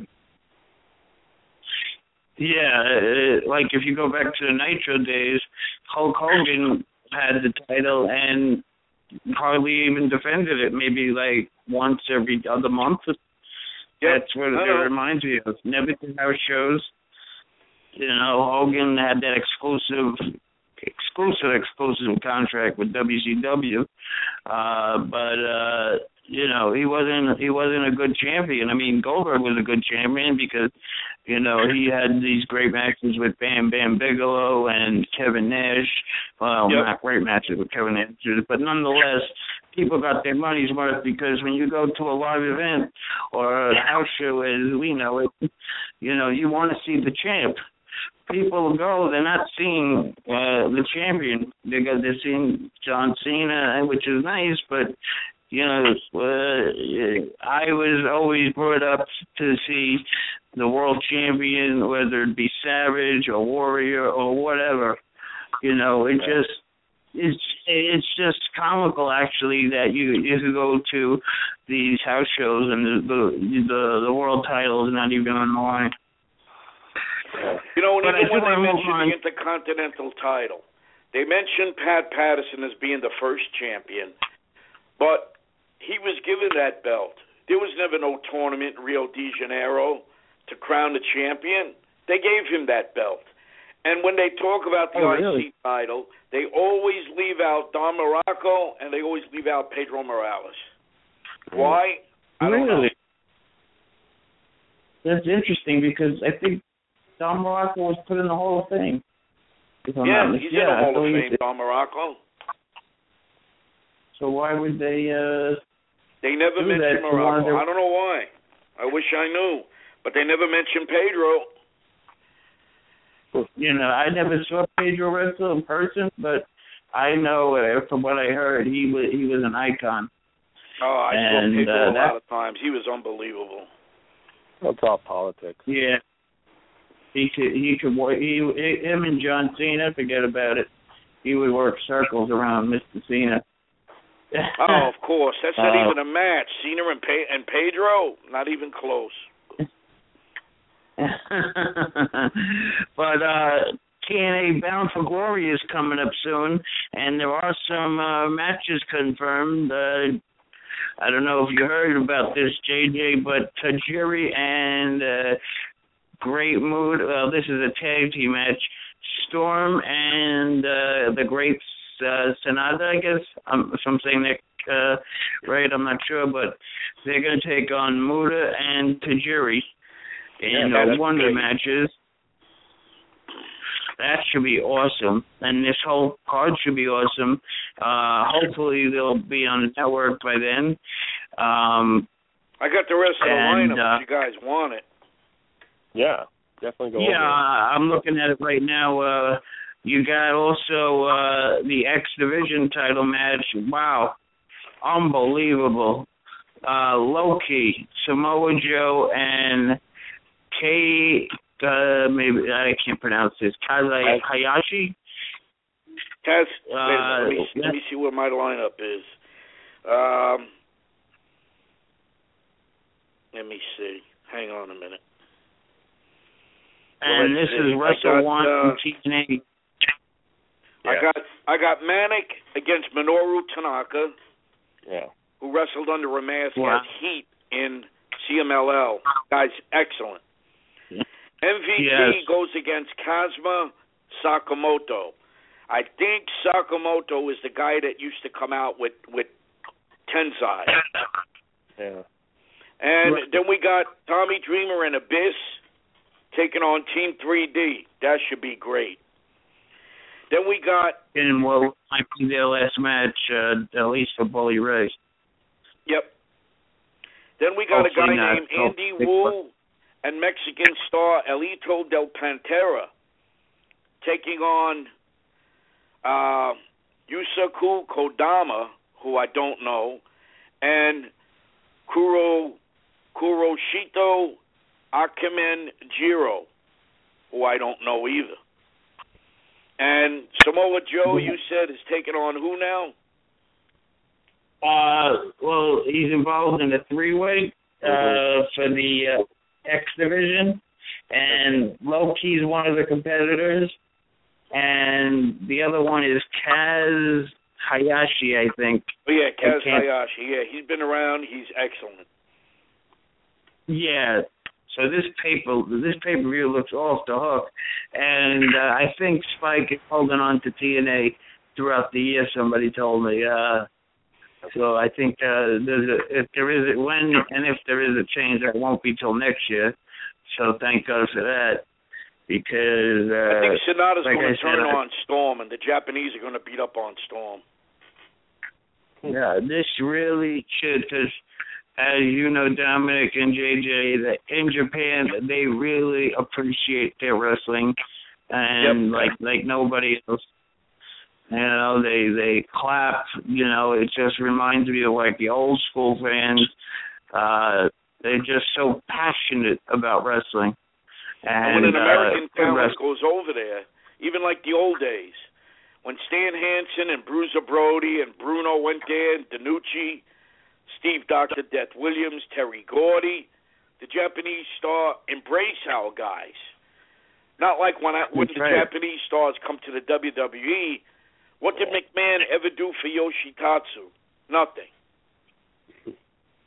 Yeah, uh, like if you go back to the Nitro days, Hulk Hogan had the title and hardly even defended it. Maybe like once every other month. Yeah, That's what I it reminds me of. Never house shows. You know, Hogan had that exclusive, exclusive, exclusive contract with WCW, uh, but uh, you know he wasn't he wasn't a good champion. I mean Goldberg was a good champion because you know he had these great matches with Bam Bam Bigelow and Kevin Nash. Well, Yep. not great matches with Kevin Nash, but nonetheless, people got their money's worth because when you go to a live event or a house show as we know it, you know you want to see the champ. People go, they're not seeing uh, the champion because they're seeing John Cena, which is nice, but you know, uh, I was always brought up to see the world champion, whether it be Savage or Warrior or whatever. You know, it just it's it's just comical actually that you you could go to these house shows and the the the, world title is not even on the line. You know, and But I even when they wanna mention the Intercontinental title, they mentioned Pat Patterson as being the first champion, but he was given that belt. There was never no tournament in Rio de Janeiro to crown the champion. They gave him that belt. And when they talk about the Oh, IC really? title, they always leave out Don Muraco and they always leave out Pedro Morales. Why? I don't know. Really? That's interesting because I think Don Muraco was put in the Hall of Fame. Yeah, he's mis- in the Hall of Fame. Don Muraco. So why would they? uh They never do mentioned that to one of Muraco. I don't know why. I wish I knew, but they never mentioned Pedro. You know, I never saw Pedro wrestle in person, but I know uh, from what I heard, he was he was an icon. Oh, I And, saw Pedro uh, a that- lot of times. He was unbelievable. That's all politics. Yeah, he could he could work. He him and John Cena, forget about it. He would work circles around Mr. Cena. Oh, of course. That's not Uh, even a match. Cena and, Pe- and Pedro, not even close. but uh TNA Bound for Glory is coming up soon, and there are some uh, matches confirmed. Uh, I don't know if you heard about this, JJ, but Tajiri and uh, Great Muta. Well, this is a tag team match. Storm and uh, the Great uh, Sanada, I guess. I'm saying that uh, right, I'm not sure, but they're going to take on Muta and Tajiri in Yeah, uh, Wonder great. matches. That should be awesome, and this whole card should be awesome. Uh, hopefully, they'll be on the network by then. Um, I got the rest of the And, lineup uh, if you guys want it. Yeah, definitely go yeah, over I'm looking at it right now. Uh, you got also uh, the X Division title match. Wow, unbelievable. Uh, Low Ki, Samoa Joe, and K. Uh, maybe I can't pronounce this. Kaze Hayashi. Taz, wait Uh, minute, let, me, see- let me see what my lineup is. Um, let me see. Hang on a minute. And let's this see. is Russell Wrestle got, One uh, TNA. I got I got Manik against Minoru Tanaka, Yeah. who wrestled under a mask Wow. as Heat in CMLL. Guy's excellent. MVP Yes. goes against Kazuma Sakamoto. I think Sakamoto is the guy that used to come out with with Tensai. Yeah. And Right. then we got Tommy Dreamer and Abyss taking on Team 3D. That should be great. Then we got And what might be their last match, uh, at least for Bully Ray. Yep. Then we got a guy not. named Andy Hopefully. And Mexican star Elito del Pantera taking on uh Yusaku Kodama, who I don't know, and Kuro Kuroshito Akimen Jiro, who I don't know either. And Samoa Joe, you said, is taking on who now? Uh, well, he's involved in a three-way uh, Mhm. for the uh, X division, and Low Ki's one of the competitors, and the other one is Kaz Hayashi, I think. Oh yeah, Kaz Hayashi. Yeah, he's been around. He's excellent. Yeah. So this paper, this pay per view looks off the hook, and uh, I think Spike is holding on to TNA throughout the year. Somebody told me. Uh, so I think uh, a, if there is a, when and if there is a change, that won't be till next year. So thank God for that, because uh, I think Sanada's like going to turn on Storm, and the Japanese are going to beat up on Storm. Yeah, this really should, because as you know, Dominic and JJ, that in Japan they really appreciate their wrestling, and Yep. like like nobody else. You know, they they clap. You know, it just reminds me of like the old school fans. Uh, they're just so passionate about wrestling. And, And, when an American uh, talent wrestling. goes over there, even like the old days, when Stan Hansen and Bruiser Brody and Bruno went there, and Danucci, Steve Dr. Death Williams, Terry Gordy, the Japanese star embrace our guys. Not like when I, when That's the right. Japanese stars come to the WWE. What did McMahon ever do for Yoshitatsu? Nothing.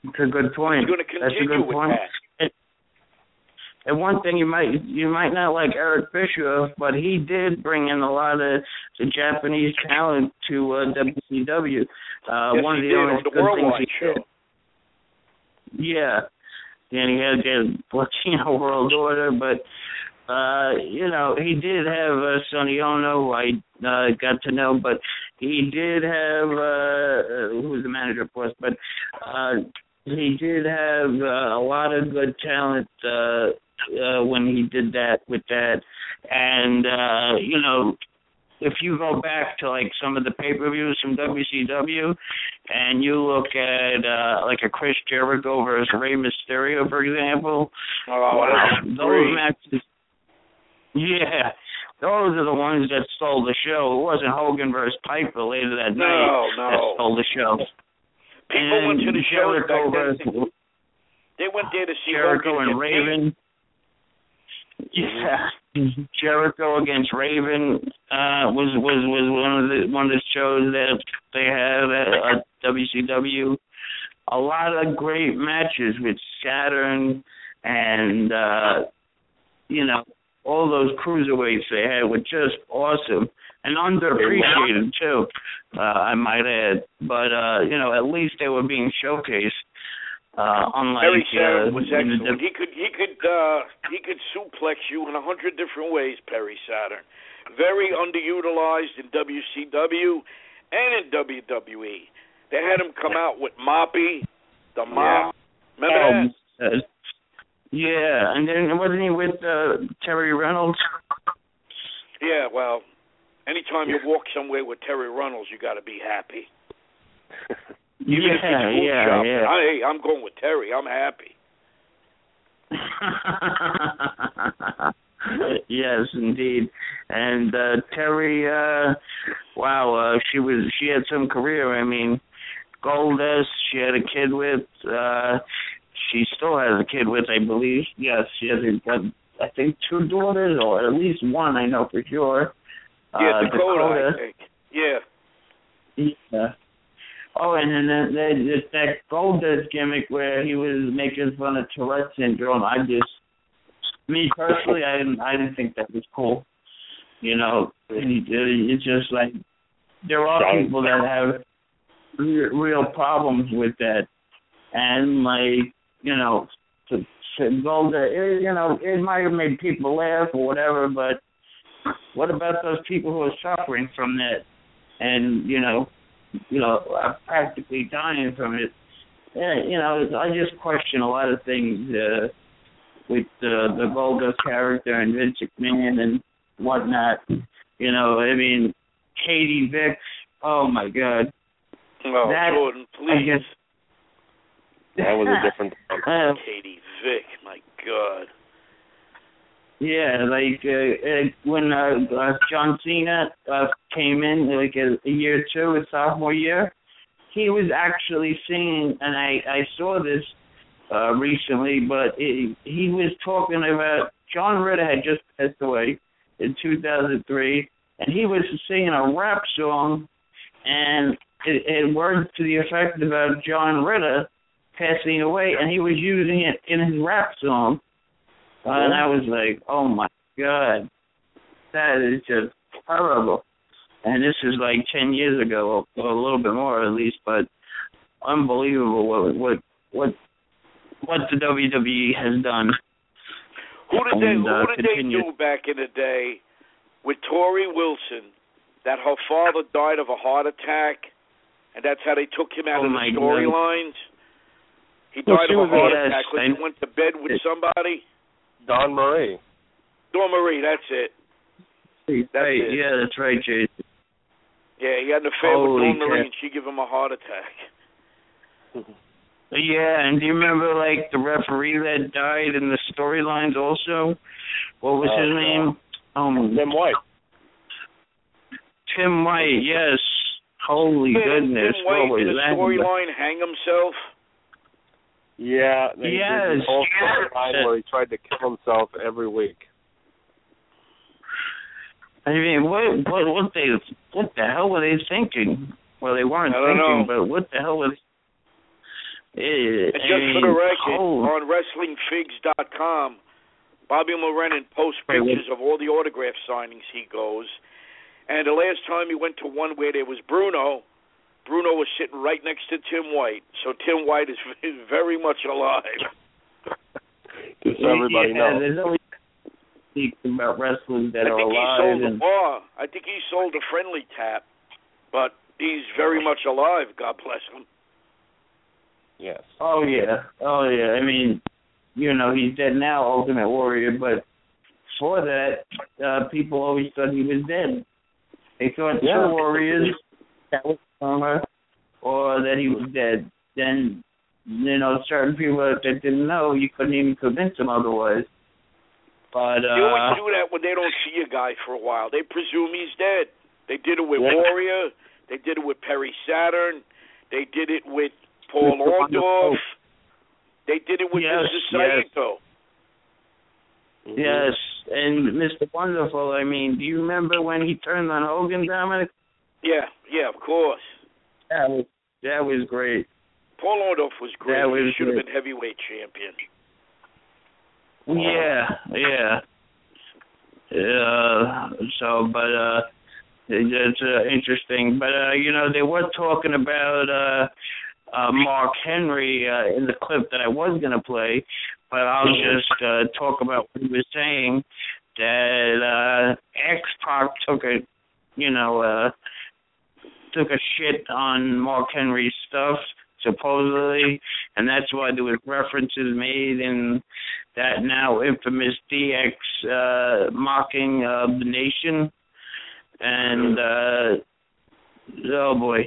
It's a good point. He's going to That's a continue good with point. that. And one thing you might you might not like Eric Bischoff, but he did bring in a lot of the Japanese talent to uh, WCW. Uh, yes, one of the did only on the good things he show. did. Yeah, and he had the Latino World Order, but uh, you know he did have uh, Sonny Onoo, I uh, got to know, but he did have uh, uh, who was the manager, of course, but uh, he did have uh, a lot of good talent uh, uh, when he did that with that, and uh, you know if you go back to like some of the pay per views from WCW and you look at uh like a Chris Jericho versus Rey Mysterio for example, Oh, wow, those matches Yeah. Those are the ones that stole the show. It wasn't Hogan versus Piper later that night No, that no. stole the show. People and went to the Jericho then. versus They went there to see Jericho Hogan and. Raven. Yeah, Jericho against Raven uh, was was was one of the one of the shows that they had at, at WCW. A lot of great matches with Saturn and uh, you know all those cruiserweights they had were just awesome and underappreciated too. Uh, I might add, but uh, you know at least they were being showcased. Uh, unlike Perry Saturn uh, was excellent. He could he could uh he could suplex you in a hundred different ways, Perry Saturn. Very underutilized in WCW and in WWE. They had him come out with Moppy, the mop. Remember Um, that? Yeah, and then wasn't he with uh, Terri Runnels? Yeah, well, anytime you walk somewhere with Terri Runnels, you got to be happy. Even if it's yeah, yeah, yeah. I, hey, I'm going with Terry. I'm happy. yes, indeed. And uh Terry, uh wow, uh she was she had some career. I mean, Goldust, she had a kid with. uh She still has a kid with, I believe. Yes, she has a, got, I think two daughters, or at least one. I know for sure. Yeah, uh, Dakota, think. Yeah. Yeah. Oh, and then that that, that Goldust gimmick where he was making fun of Tourette syndrome. I just, me personally, I didn't I didn't think that was cool. You know, it- it's just like there are people that have real problems with that, and like you know, to, to Golda, it, you know, it might have made people laugh or whatever, but what about those people who are suffering from that? And you know, you know, are practically dying from it. Yeah, you know, I just question a lot of things uh, with uh, the Goldust character and Vince McMahon and whatnot. You know, I mean, Katie Vick Oh my God. Oh, That- Jordan, I please. Guess. That was a different. Uh, Katie Vick, my God. Yeah, like uh, uh, when uh, uh, John Cena uh, came in, like a, a year or two, his sophomore year, he was actually singing, and I I saw this uh, recently, but it, he was talking about John Ritter had just passed away in 2003, and he was singing a rap song, and it, it words to the effect about John Ritter passing away, and he was using it in his rap song. Uh, and I was like, oh my god, that is just terrible. And this is like ten years ago, or a little bit more at least, but unbelievable what what what what the WWE has done. Who did they And, who uh, did they do back in the day with Torrie Wilson that her father died of a heart attack and that's how they took him out Oh, of the storylines? He Well, died she of a was heart attack because he went to bed with somebody. Dawn Marie. Dawn Marie, that's it. That's right, it. yeah, that's right, Jason. Yeah, he had an affair Holy with Dawn Marie crap. and she gave him a heart attack. Yeah, and do you remember like the referee that died in the storylines also? What was Oh, his God. name? Um, Tim White. Tim White. Yes. Holy Didn't goodness, Tim what White was in the that? storyline hang himself? Yeah, they did Yes, this whole storyline where he tried to kill himself every week. I mean, what what what they what the hell were they thinking? Well, they weren't I don't thinking, know. but what the hell was? Eh, it, And just for the mean, record, oh, on WrestlingFigs.com, Bobby Morenin posts pictures of all the autograph signings he goes. And the last time he went to one where there was Bruno, Bruno was sitting right next to Tim White. So Tim White is, is very much alive. Just so everybody yeah, knows. There's always speaks about wrestlers that I are think he alive sold a and bar. I think he sold a friendly tap, but he's very much alive. God bless him. Yes. Oh yeah, oh yeah. I mean, you know, he's dead now, Ultimate Warrior, but for that, uh people always thought he was dead. They thought Yeah. two Warriors that was stronger, or that he was dead. Then, you know, certain people that didn't know, you couldn't even convince them otherwise. But They always uh, do that when they don't see a guy for a while. They presume he's dead. They did it with Yeah. Warrior. They did it with Perry Saturn. They did it with Paul. Orndorff. They did it with Yes, Mr. yes. Saito. Mm-hmm. yes, and Mr. Wonderful. I mean, do you remember when he turned on Hogan, Dominic? Yeah, yeah, of course. That was that was great. Paul Orndorff was great. That was he should have been heavyweight champion. Yeah, yeah. Uh, so, but uh, it's uh, interesting. But uh, you know, they were talking about uh, uh, Mark Henry uh, in the clip that I was gonna play, but I'll just uh, talk about what he was saying that uh, X Pac took a, you know, uh, took a shit on Mark Henry's stuff supposedly, and that's why there was references made in that now infamous DX uh, mocking of the nation, and uh, oh boy,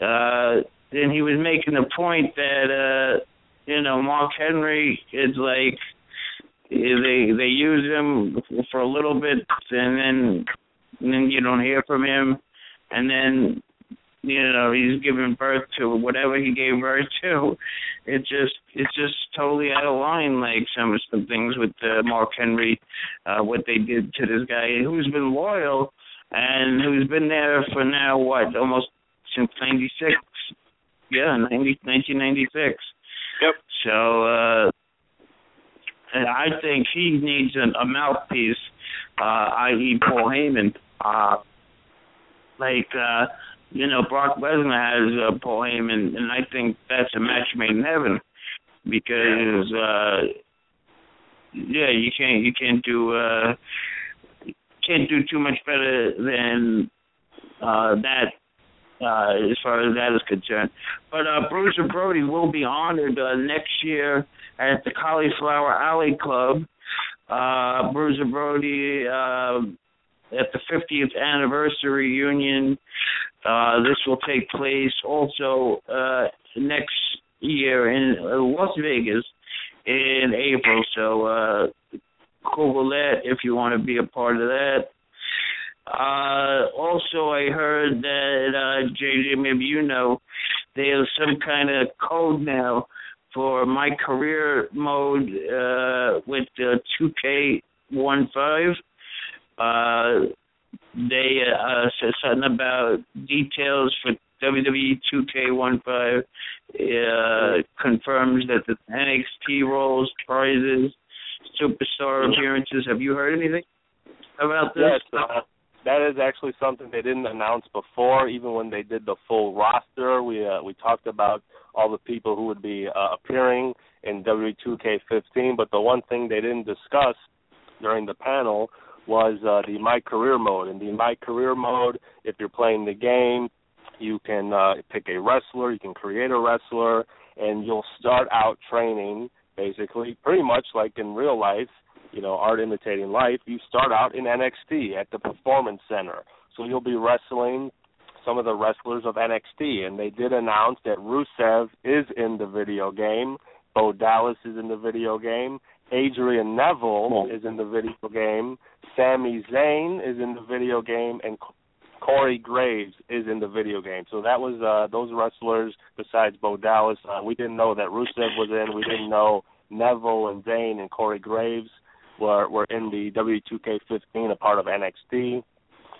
uh, then he was making the point that uh, you know Mark Henry is like they they use him for a little bit, and then and then you don't hear from him, and then you know he's giving birth to whatever he gave birth to. It just it's just totally out of line. Like some some things with uh, Mark Henry, uh, what they did to this guy who's been loyal and who's been there for now what almost since '96. Yeah, 90, 1996. Yep. So uh and I think he needs an, a mouthpiece, uh, i.e. Paul Heyman. Uh like uh you know, Brock Lesnar has uh, Paul Heyman and I think that's a match made in heaven because uh yeah, you can't you can't do uh can't do too much better than uh that uh as far as that is concerned. But uh Bruiser Brody will be honored uh, next year at the Cauliflower Alley Club. Uh Bruiser Brody uh at the 50th anniversary reunion Uh, this will take place also uh, next year in uh, Las Vegas in April. So uh, Google that if you want to be a part of that. Uh, also, I heard that uh, JJ, maybe you know, there's some kind of code now for my career mode uh, with the 2K15. Uh, they uh, said something about details for WWE 2K15. Uh, confirms that the NXT roles, prizes, superstar appearances. Have you heard anything about this? Yes, uh, that is actually something they didn't announce before. Even when they did the full roster, we uh, we talked about all the people who would be uh, appearing in WWE 2K15. But the one thing they didn't discuss during the panel was uh, the My Career mode. In the My Career mode, if you're playing the game, you can uh, pick a wrestler, you can create a wrestler, and you'll start out training basically pretty much like in real life, you know, art imitating life. You start out in NXT at the Performance Center. So you'll be wrestling some of the wrestlers of NXT, and they did announce that Rusev is in the video game, Bo Dallas is in the video game, Adrian Neville is in the video game, Sami Zayn is in the video game, and Corey Graves is in the video game. So that was uh, those wrestlers besides Bo Dallas. Uh, we didn't know that Rusev was in. We didn't know Neville and Zayn and Corey Graves were were in the W2K15, a part of NXT.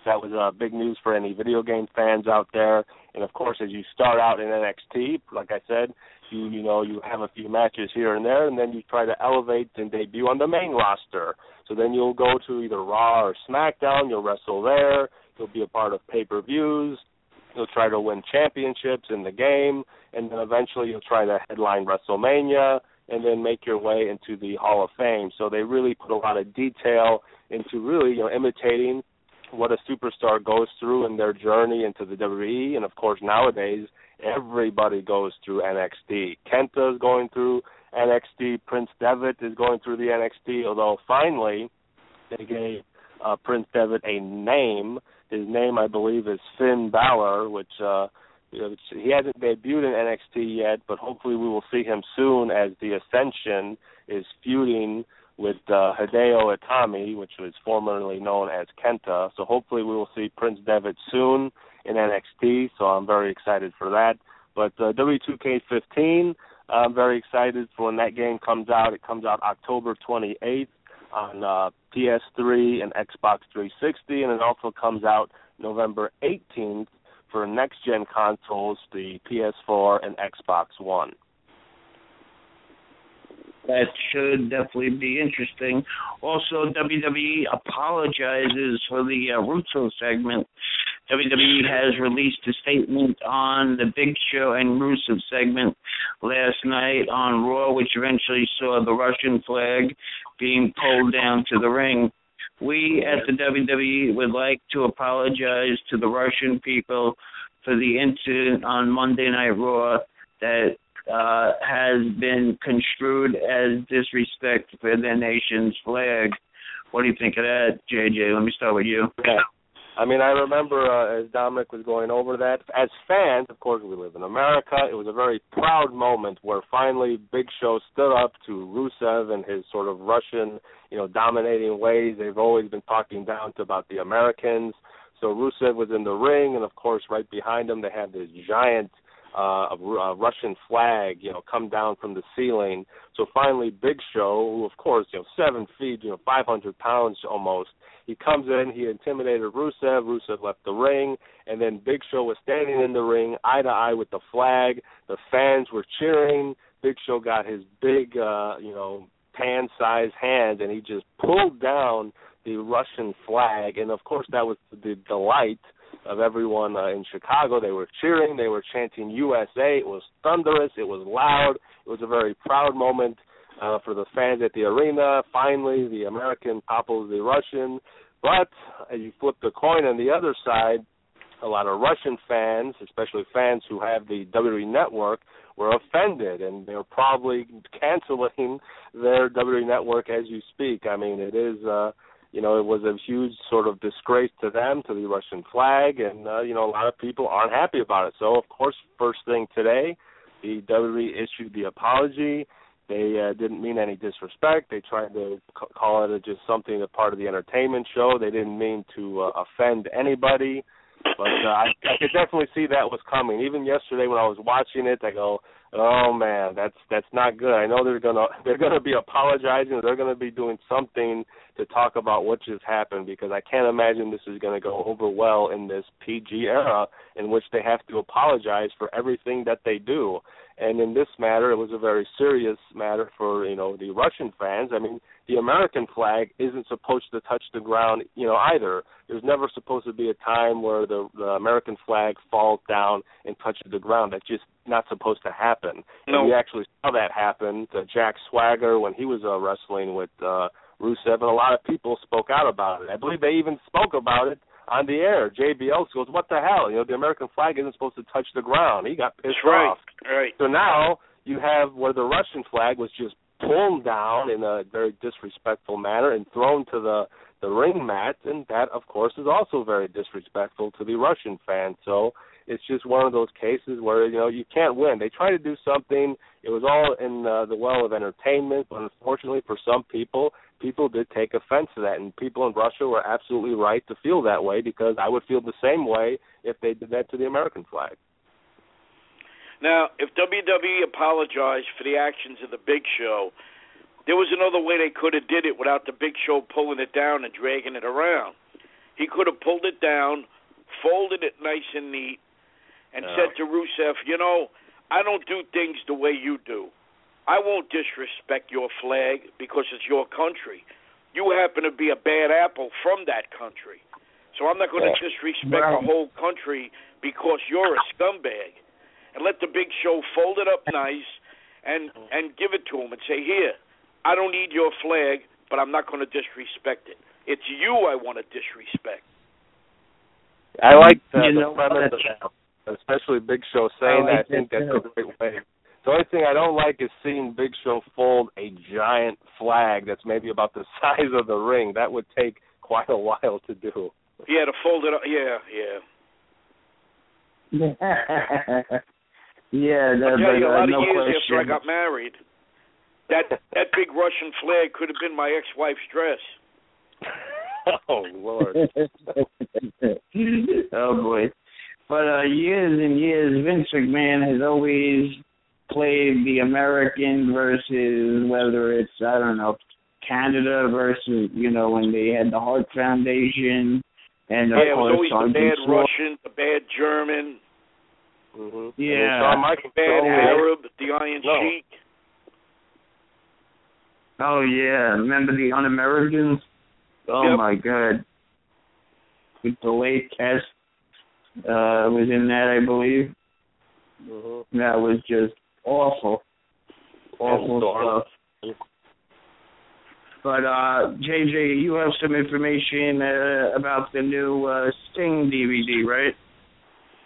That was uh, big news for any video game fans out there. And of course, as you start out in NXT, like I said, you you know you have a few matches here and there, and then you try to elevate and debut on the main roster. So then you'll go to either Raw or SmackDown. You'll wrestle there. You'll be a part of pay-per-views. You'll try to win championships in the game, and then eventually you'll try to headline WrestleMania, and then make your way into the Hall of Fame. So they really put a lot of detail into really you know imitating what a superstar goes through in their journey into the WWE, and of course nowadays everybody goes through NXT. Kenta is going through NXT. Prince Devitt is going through the NXT. Although finally they gave uh, Prince Devitt a name. His name, I believe, is Finn Balor, which uh, he hasn't debuted in NXT yet, but hopefully we will see him soon as the Ascension is feuding with uh, Hideo Itami, which was formerly known as Kenta. So hopefully we will see Prince Devitt soon in NXT. So I'm very excited for that. But uh, W2K15, I'm very excited for when that game comes out. It comes out October 28th on uh, PS3 and Xbox 360, and it also comes out November 18th for next gen consoles, the PS4 and Xbox One that should definitely be interesting. Also, WWE apologizes for the uh, Russo segment. WWE has released a statement on the Big Show and Rusev segment last night on Raw, which eventually saw the Russian flag being pulled down to the ring. We at the WWE would like to apologize to the Russian people for the incident on Monday Night Raw that uh, has been construed as disrespect for their nation's flag. What do you think of that, JJ? Let me start with you. Yeah. I mean, I remember uh, as Dominic was going over that. As fans, of course, we live in America. It was a very proud moment where finally Big Show stood up to Rusev and his sort of Russian, you know, dominating ways. They've always been talking down to about the Americans. So Rusev was in the ring, and of course, right behind him, they had this giant uh, a, a Russian flag, you know, come down from the ceiling. So finally, Big Show, who of course, you know, seven feet, you know, 500 pounds almost, he comes in, he intimidated Rusev. Rusev left the ring, and then Big Show was standing in the ring, eye to eye with the flag. The fans were cheering. Big Show got his big, uh, you know, pan-sized hand, and he just pulled down the Russian flag. And of course, that was the delight of everyone uh, in Chicago. They were cheering, they were chanting USA. It was thunderous, it was loud. It was a very proud moment uh, for the fans at the arena. Finally, the American topples the Russian. But as you flip the coin on the other side, a lot of Russian fans, especially fans who have the WWE network, were offended and they're probably canceling their WWE network as you speak. I mean, it is uh you know, it was a huge sort of disgrace to them, to the Russian flag, and uh, you know, a lot of people aren't happy about it. So, of course, first thing today, the WWE issued the apology. They uh, didn't mean any disrespect. They tried to c- call it a, just something a part of the entertainment show. They didn't mean to uh, offend anybody. But uh, I, I could definitely see that was coming. Even yesterday when I was watching it, I go, "Oh man, that's that's not good." I know they're gonna they're gonna be apologizing. They're gonna be doing something to talk about what just happened because I can't imagine this is to go over well in this PG era in which they have to apologize for everything that they do. And in this matter, it was a very serious matter for you know the Russian fans. I mean, the American flag isn't supposed to touch the ground, you know, either. There's never supposed to be a time where the, the American flag falls down and touches the ground. That's just not supposed to happen. No. And we actually saw that happen to Jack Swagger when he was uh, wrestling with uh, Rusev, and a lot of people spoke out about it. I believe they even spoke about it on the air. JBL goes, "What the hell? You know, the American flag isn't supposed to touch the ground." He got pissed right. off. Right. So now you have where the Russian flag was just pulled down in a very disrespectful manner and thrown to the the ring mat, and that of course is also very disrespectful to the Russian fans. So it's just one of those cases where you know you can't win. They try to do something. It was all in uh, the well of entertainment, but unfortunately for some people, people did take offense to that, and people in Russia were absolutely right to feel that way because I would feel the same way if they did that to the American flag. Now, if WWE apologized for the actions of the Big Show, there was another way they could have did it without the Big Show pulling it down and dragging it around. He could have pulled it down, folded it nice and neat, and Yeah. said to Rusev, "You know, I don't do things the way you do. I won't disrespect your flag because it's your country. You happen to be a bad apple from that country, so I'm not going to disrespect Right. the whole country because you're a scumbag." and let the big show fold it up nice and and give it to him and say here i don't need your flag but i'm not going to disrespect it it's you i want to disrespect I like the, You the know, premise of that, especially Big Show saying I that. I think that's too. a great way. The only thing I don't like is seeing Big Show fold a giant flag that's maybe about the size of the ring. That would take quite a while to do. yeah to fold it up yeah yeah yeah, that, i'll tell you a lot no of years question. after i got married that that big russian flag could have been my ex-wife's dress oh Lord. oh boy. But uh years and years Vince McMahon has always played the American versus whether it's I don't know, Canada versus you know, when they had the Hart Foundation and of yeah it was course always the bad Slaughter. russian the bad german hmm Yeah. Shawn Michaels bad always- arab the iron No. sheik Oh yeah. Remember the Un Americans? Oh Yep. my god. With the late test uh was in that I believe. Mhm. That was just awful. Awful stuff. But uh JJ, you have some information uh, about the new uh Sting DVD, right?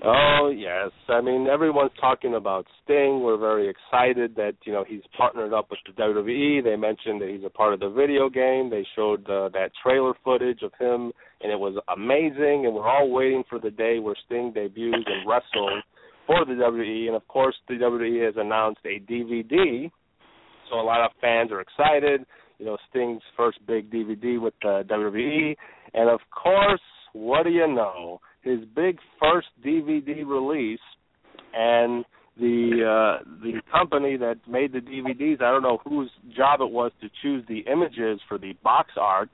Oh yes, I mean everyone's talking about Sting. We're very excited that you know he's partnered up with the WWE. They mentioned that he's a part of the video game. They showed uh, that trailer footage of him, and it was amazing. And we're all waiting for the day where Sting debuts and wrestles for the WWE. And of course, the WWE has announced a DVD, so a lot of fans are excited. You know, Sting's first big DVD with the WWE, and of course, what do you know? His big first DVD release, and the uh, the company that made the DVDs, I don't know whose job it was to choose the images for the box art,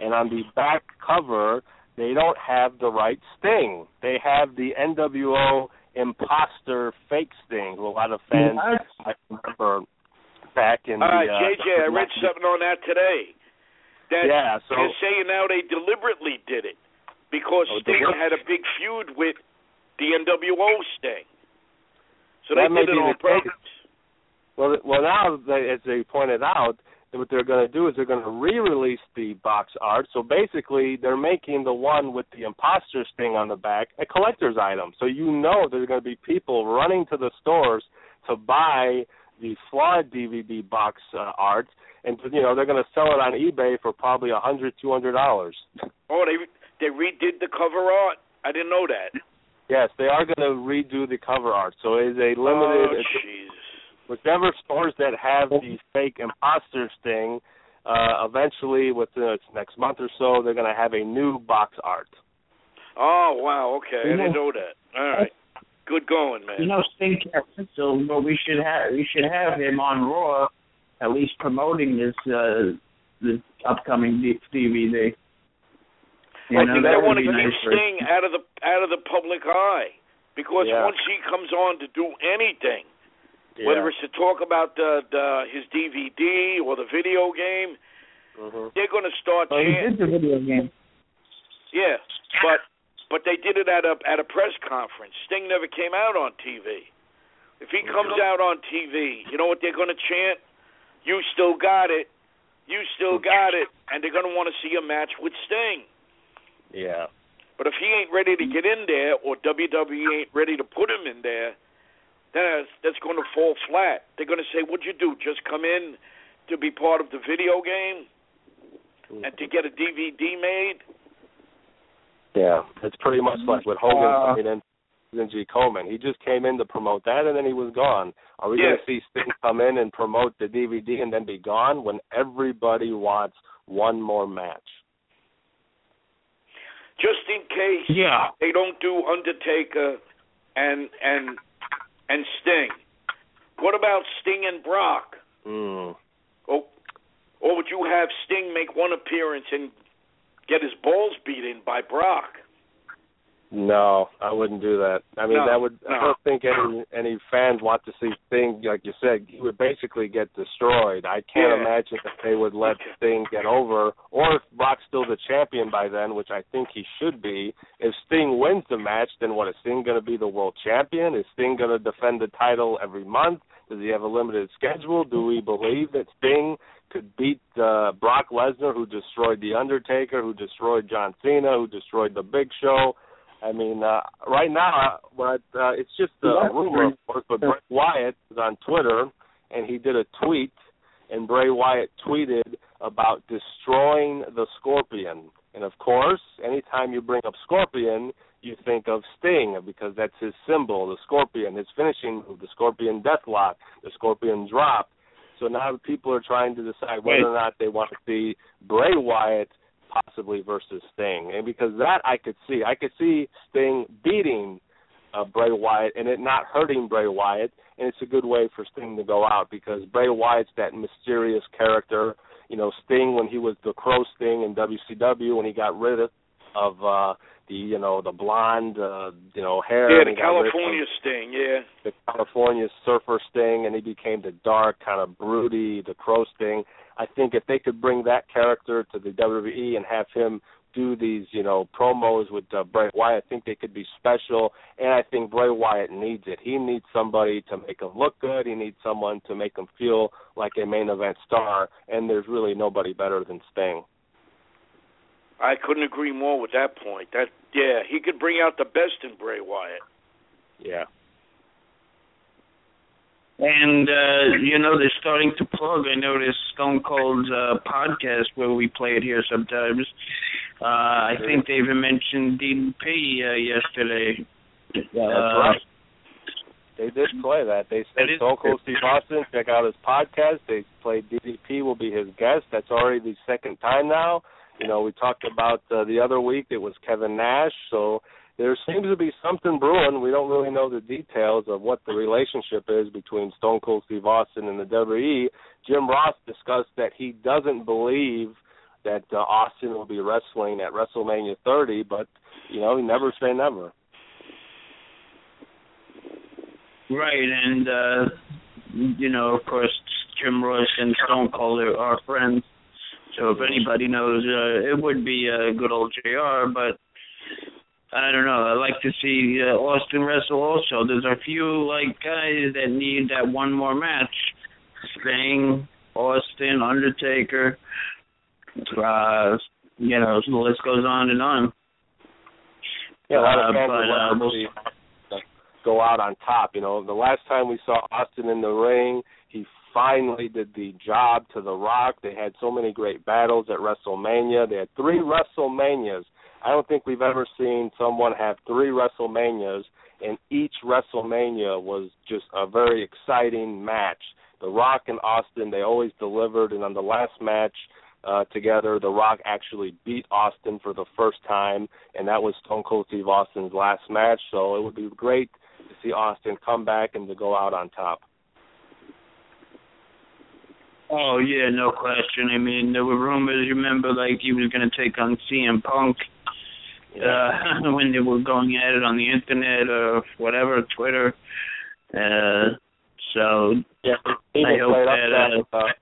and on the back cover they don't have the right Sting. They have the NWO imposter fake Sting, who a lot of fans I remember back in all right the uh, jj i read something on that today that Yeah, so They're saying now they deliberately did it because Oh, Sting had a big feud with the NWO Sting. So they That may did it on purpose. Well, well, now they, as they pointed out, what they're going to do is they're going to re-release the box art. So basically, they're making the one with the imposter sting on the back a collector's item. So you know there's going to be people running to the stores to buy the flawed DVD box uh, art, and you know they're going to sell it on eBay for probably a hundred, two hundred dollars. Oh, they they redid the cover art. I didn't know that. Yes, they are going to redo the cover art, so it is a limited. Oh, Jesus. Whichever stores that have the fake imposter sting, uh, eventually within the next month or so, they're going to have a new box art. Oh wow, okay, I didn't know that. All right, good going, man. You know, Sting so but we should have we should have him on Raw, at least promoting this uh this upcoming DVD. You Like know, they want to keep nice for- Sting out of the out of the public eye because Yeah. once he comes on to do anything, whether it's to talk about the, the his DVD or the video game, hmm they're going to start Well, he chanting. did the video game. Yeah, but but they did it at a at a press conference. Sting never came out on TV. If he comes out on TV, you know what they're going to chant? You still got it. You still got it, and they're going to want to see a match with Sting. Yeah. But if he ain't ready to get in there, or WWE ain't ready to put him in there, then that's, that's going to fall flat. They're going to say, "What'd you do? Just come in to be part of the video game and to get a DVD made?" Yeah, it's pretty much like what Hogan Uh, played in in G. Coleman. He just came in to promote that, and then he was gone. Are we Yeah. going to see Sting come in and promote the DVD and then be gone when everybody wants one more match? Just in case Yeah. they don't do Undertaker and and and Sting. What about Sting and Brock? Mm. Or or would you have Sting make one appearance and get his balls beaten by Brock? No, I wouldn't do that. I mean, No, that would. I don't think any any fans want to see Sting, like you said, he would basically get destroyed. I can't Yeah. imagine that they would let. Sting get over, or if Brock's still the champion by then, which I think he should be. If Sting wins the match, then what is Sting going to be the world champion? Is Sting going to defend the title every month? Does he have a limited schedule? Do we believe that Sting could beat uh, Brock Lesnar, who destroyed the Undertaker, who destroyed John Cena, who destroyed the Big Show? I mean, uh, right now, what uh, it's just a Yeah. rumor, of course. But Bray Wyatt is on Twitter, and he did a tweet, and Bray Wyatt tweeted about destroying the Scorpion. And of course, anytime you bring up Scorpion, you think of Sting because that's his symbol, the Scorpion, his finishing move, the Scorpion Deathlock, the Scorpion Drop. So now people are trying to decide whether or not they want to see Bray Wyatt possibly versus Sting. And because that I could see. I could see Sting beating uh, Bray Wyatt and it not hurting Bray Wyatt. And it's a good way for Sting to go out because Bray Wyatt's that mysterious character. You know, Sting when he was the Crow Sting in WCW when he got rid of of uh the you know the blonde uh you know hair Yeah, the he got rid of- California Sting. Yeah. the California Surfer Sting, and he became the dark, kind of broody, the Crow Sting. I think if they could bring that character to the WWE and have him do these, you know, promos with uh, Bray Wyatt, I think they could be special. And I think Bray Wyatt needs it. He needs somebody to make him look good. He needs someone to make him feel like a main event star. And there's really nobody better than Sting. I couldn't agree more with that point. That yeah, he could bring out the best in Bray Wyatt. Yeah. And uh, you know they're starting to plug. I know this Stone Cold uh, podcast where we play it here sometimes. Uh, I think they even mentioned DDP uh, yesterday. That's Uh, right. They did play that. They said That Stone Cold Steve Austin, check out his podcast. They played DDP will be his guest. That's already the second time now. You know, we talked about uh, the other week it was Kevin Nash. So there seems to be something brewing. We don't really know the details of what the relationship is between Stone Cold Steve Austin and the WWE. Jim Ross discussed that he doesn't believe that uh, Austin will be wrestling at WrestleMania 30, but you know, he never say never. Right, and uh you know, of course, Jim Ross and Stone Cold are, are friends. So if anybody knows, uh, it would be uh, good old J.R. But I don't know. I like to see uh, Austin wrestle. Also, there's a few like guys that need that one more match. Sting, Austin, Undertaker. Uh, you know, the list goes on and on. Yeah, a lot of Uh, but, uh, to we'll go out on top. You know, the last time we saw Austin in the ring, he finally did the job to The Rock. They had so many great battles at WrestleMania. They had three WrestleManias. I don't think we've ever seen someone have three WrestleManias, and each WrestleMania was just a very exciting match. The Rock and Austin, they always delivered, and on the last match uh, together, The Rock actually beat Austin for the first time, and that was Stone Cold Steve Austin's last match. So it would be great to see Austin come back and to go out on top. Oh yeah, no question. I mean, there were rumors. You remember, like he was going to take on CM Punk uh, when they were going at it on the internet or whatever, Twitter. Uh, so yeah, I hope that. that uh, uh,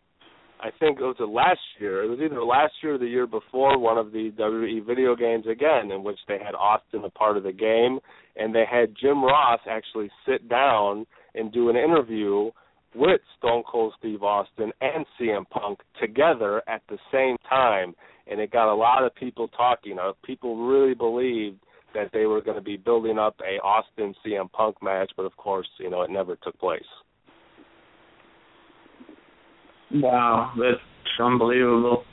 I think it was the last year. It was either last year or the year before one of the WWE video games again, in which they had Austin a part of the game, and they had Jim Ross actually sit down and do an interview with Stone Cold Steve Austin and CM Punk together at the same time, and it got a lot of people talking. Uh, people really believed that they were going to be building up a Austin CM Punk match, but of course, you know, it never took place. Wow, that's unbelievable.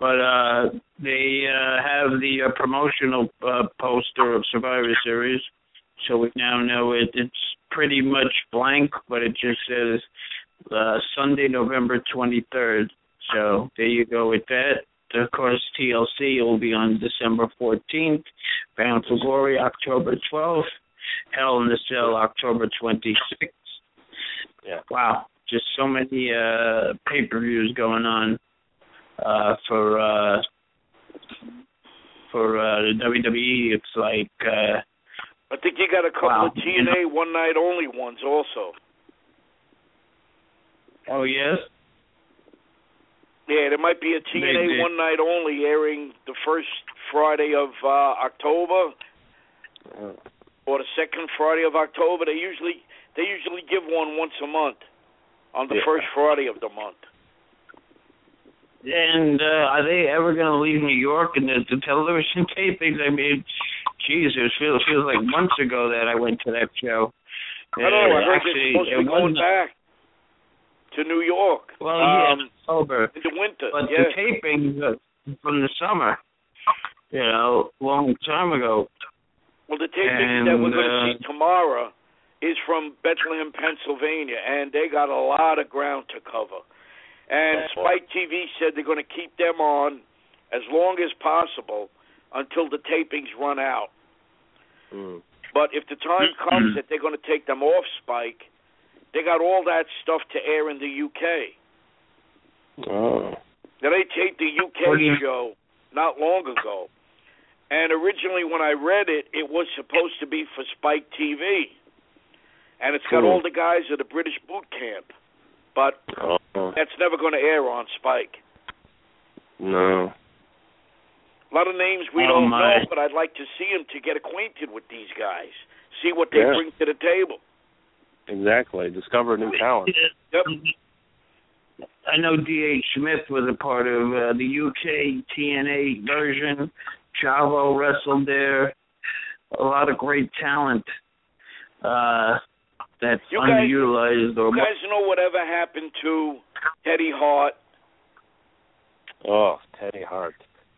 But uh they uh have the uh, promotional uh, poster of Survivor Series, so we now know it. It's pretty much blank, but it just says uh Sunday, November 23rd. So there you go with that. Of course, TLC will be on December 14th, Bound for Glory October 12th, Hell in the Cell October 26th. Yeah. Wow, just so many uh pay-per-views going on uh for uh for uh the WWE. It's like uh I think you got a couple Wow. of TNA one night only ones also. oh yes, Yeah, there might be a TNA one night only airing the first Friday of uh October Uh, or the second Friday of October. They usually they usually give one once a month on the Yeah. first Friday of the month. and uh are they ever going to leave New York and the, the television tapings? I mean, geez, it feels feels like months ago that I went to that show. I don't know. I heard actually, they're supposed to be going back to New York. Well, yeah, um, October. in the winter. But yeah. the tapings uh, from the summer, you know, long time ago. Well, the taping that we're going to uh, see tomorrow is from Bethlehem, Pennsylvania, and they got a lot of ground to cover. And Spike TV said they're going to keep them on as long as possible until the tapings run out. mm. But if the time comes that they're going to take them off Spike, they got all that stuff to air in the UK. Oh. Now they taped the UK you- show not long ago, and originally when I read it, it was supposed to be for Spike TV, and it's got Cool. all the guys at the British boot camp, but Oh. that's never going to air on Spike. No. A lot of names we Oh, don't my. know, but I'd like to see them to get acquainted with these guys, see what they Yeah. bring to the table. Exactly. Discover new talent. Yep. I know D.H. Smith was a part of uh, the UK TNA version. Chavo wrestled there. A lot of great talent uh, that's You guys- underutilized. Or You guys know whatever happened to Teddy Hart? Oh, Teddy Hart.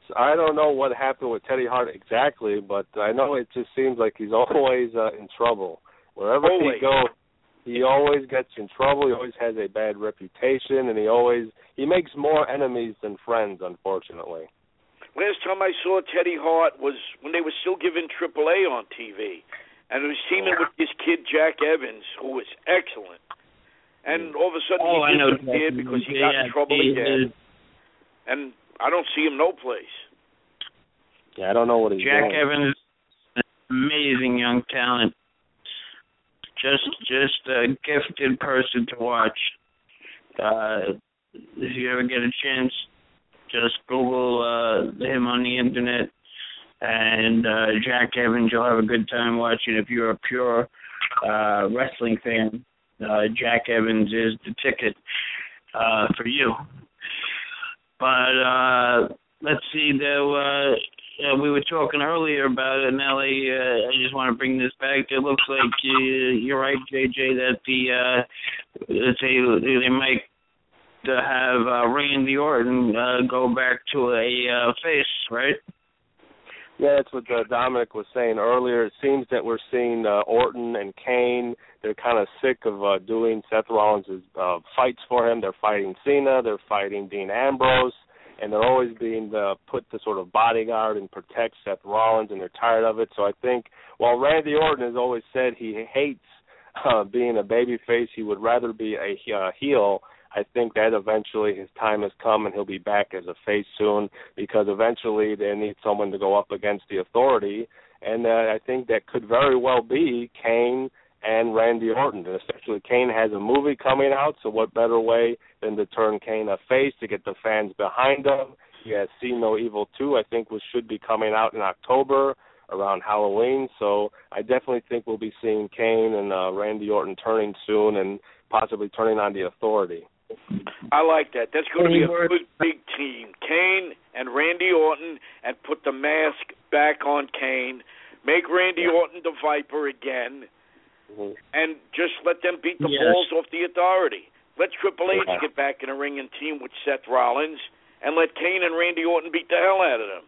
So I don't know what happened with Teddy Hart exactly, but I know it just seems like he's always uh, in trouble. Wherever Always. he goes, he always gets in trouble. He always has a bad reputation, and he always he makes more enemies than friends. Unfortunately. Last time I saw Teddy Hart was when they were still giving AAA on TV, and he was teaming with this kid Jack Evans, who was excellent. And all of a sudden oh, I he know. disappeared because he yeah, got in trouble he again, is- and I don't see him no place. Yeah, I don't know what he's Jack doing. Evans, an amazing young talent. Just, just a gifted person to watch. Uh, if you ever get a chance, just Google uh, him on the internet, and uh, Jack Evans. You'll have a good time watching. If you're a pure uh, wrestling fan, uh, Jack Evans is the ticket uh, for you. But uh, let's see. Uh, uh, we were talking earlier about it, I, uh, I just want to bring this back. It looks like uh, you're right, JJ, that the uh, say they might uh, have uh, Randy Orton uh, go back to a uh, face, right? Yeah, that's what uh, Dominic was saying earlier. It seems that we're seeing uh, Orton and Kane. They're kind of sick of uh, doing Seth Rollins' uh, fights for him. They're fighting Cena. They're fighting Dean Ambrose and they're always being uh, put to sort of bodyguard and protect Seth Rollins, and they're tired of it. So I think while Randy Orton has always said he hates uh, being a babyface, he would rather be a uh, heel. I think that eventually his time has come and he'll be back as a face soon because eventually they need someone to go up against the authority. And uh, I think that could very well be Kane and Randy Orton. And especially Kane has a movie coming out, so what better way than to turn Kane a face to get the fans behind him? He has See No Evil 2, I think, which should be coming out in October around Halloween. So I definitely think we'll be seeing Kane and uh, Randy Orton turning soon and possibly turning on the authority. I like that. That's going to be a good big team. Kane and Randy Orton, and put the mask back on Kane. Make Randy Orton the Viper again mm-hmm. and just let them beat the yes. balls off the authority. Let Triple H yeah. get back in a ring and team with Seth Rollins, and let Kane and Randy Orton beat the hell out of them.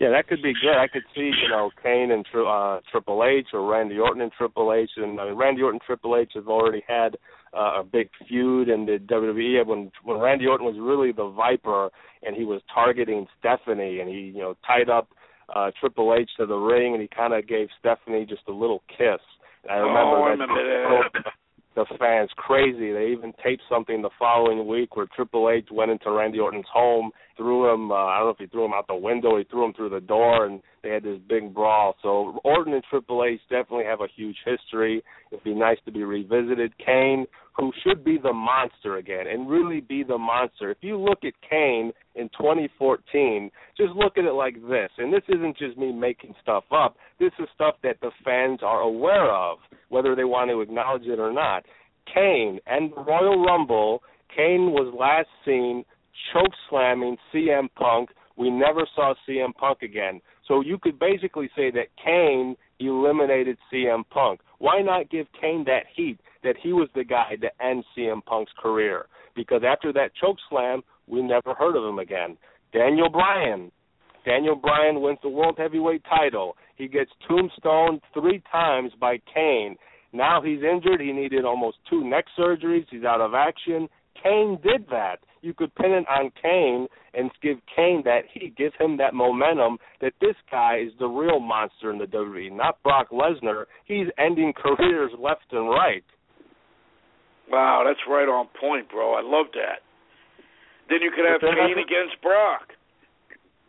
Yeah, that could be good. I could see, you know, Kane and uh, Triple H or Randy Orton and Triple H. And I mean, Randy Orton and Triple H have already had uh, a big feud in the WWE when when Randy Orton was really the Viper and he was targeting Stephanie and he, you know, tied up uh, Triple H to the ring and he kind of gave Stephanie just a little kiss. I remember oh, I that. remember that. The fans crazy. They even taped something the following week where Triple H went into Randy Orton's home, threw him. Uh, I don't know if he threw him out the window, he threw him through the door, and they had this big brawl. So Orton and Triple H definitely have a huge history. It'd be nice to be revisited. Kane, who should be the monster again and really be the monster. If you look at Kane in 2014, just look at it like this. And this isn't just me making stuff up. This is stuff that the fans are aware of, whether they want to acknowledge it or not. Kane and the Royal Rumble, Kane was last seen choke slamming CM Punk. We never saw CM Punk again. So you could basically say that Kane eliminated CM Punk. Why not give Kane that heat that he was the guy to end CM Punk's career? Because after that choke slam, we never heard of him again. Daniel Bryan. Daniel Bryan wins the World Heavyweight title. He gets tombstoned three times by Kane. Now he's injured. He needed almost two neck surgeries. He's out of action. Kane did that you could pin it on Kane and give Kane that he give him that momentum that this guy is the real monster in the WWE, not Brock Lesnar. He's ending careers left and right. Wow, that's right on point, bro. I love that. Then you could have Kane against Brock.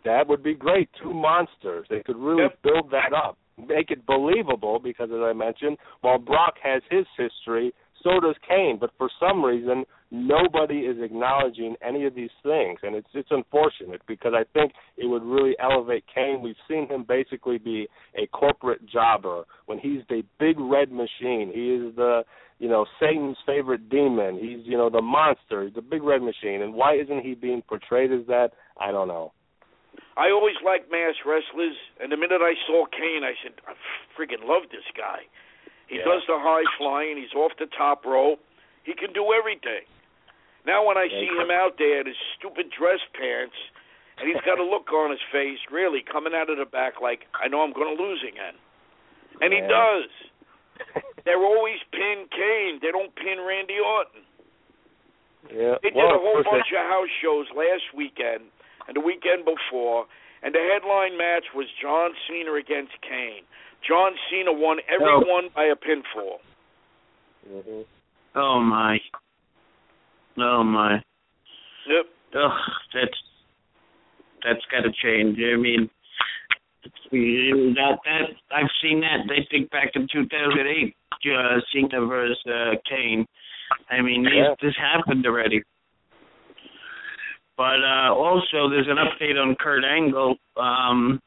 That would be great. Two monsters. They could really yep. build that up, make it believable. Because as I mentioned, while Brock has his history, so does Kane. But for some reason, nobody is acknowledging any of these things, and it's it's unfortunate because I think it would really elevate Kane. We've seen him basically be a corporate jobber when he's the big red machine. He is the you know Satan's favorite demon. He's you know the monster. He's the big red machine, and why isn't he being portrayed as that? I don't know. I always liked mass wrestlers, and the minute I saw Kane, I said, I freaking love this guy. He yeah. does the high flying. He's off the top rope. He can do everything. Now when I see him out there in his stupid dress pants, and he's got a look on his face, really coming out of the back like I know I'm going to lose again, and he does. They're always pin Kane. They don't pin Randy Orton. Yeah. They did well, a whole bunch of house shows last weekend and the weekend before, and the headline match was John Cena against Kane. John Cena won every oh. one by a pinfall. Mm-hmm. Oh my. Oh my. Yep. Oh, that's that's got to change. I mean, that that I've seen that. They think back in 2008, uh, Cena versus uh, Kane. I mean, yeah. this happened already. But uh, also, there's an update on Kurt Angle. Um,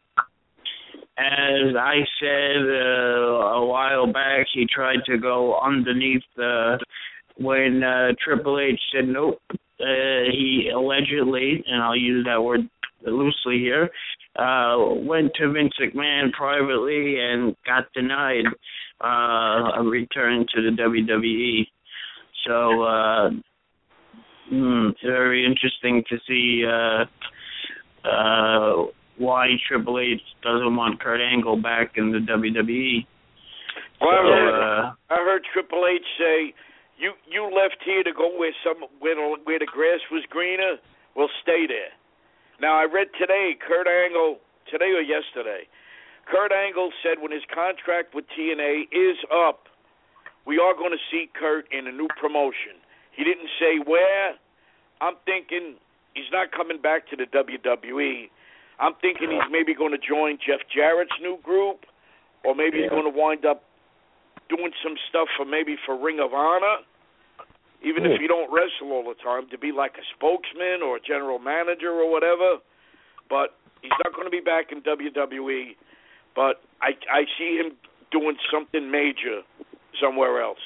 as I said uh, a while back, he tried to go underneath the when uh, Triple H said nope. Uh, he allegedly, and I'll use that word loosely here, uh went to Vince McMahon privately and got denied uh a return to the WWE. So uh hmm, very interesting to see uh uh why Triple H doesn't want Kurt Angle back in the WWE. Well, I heard, uh, I heard Triple H say, "You you left here to go where some where the, where the grass was greener. Well, stay there." Now I read today, Kurt Angle today or yesterday. Kurt Angle said when his contract with TNA is up, we are going to see Kurt in a new promotion. He didn't say where. I'm thinking he's not coming back to the WWE. I'm thinking he's maybe going to join Jeff Jarrett's new group, or maybe he's going to wind up doing some stuff for maybe for Ring of Honor, even Hmm. if you don't wrestle all the time, to be like a spokesman or a general manager or whatever. But he's not going to be back in WWE. But I I see him doing something major somewhere else.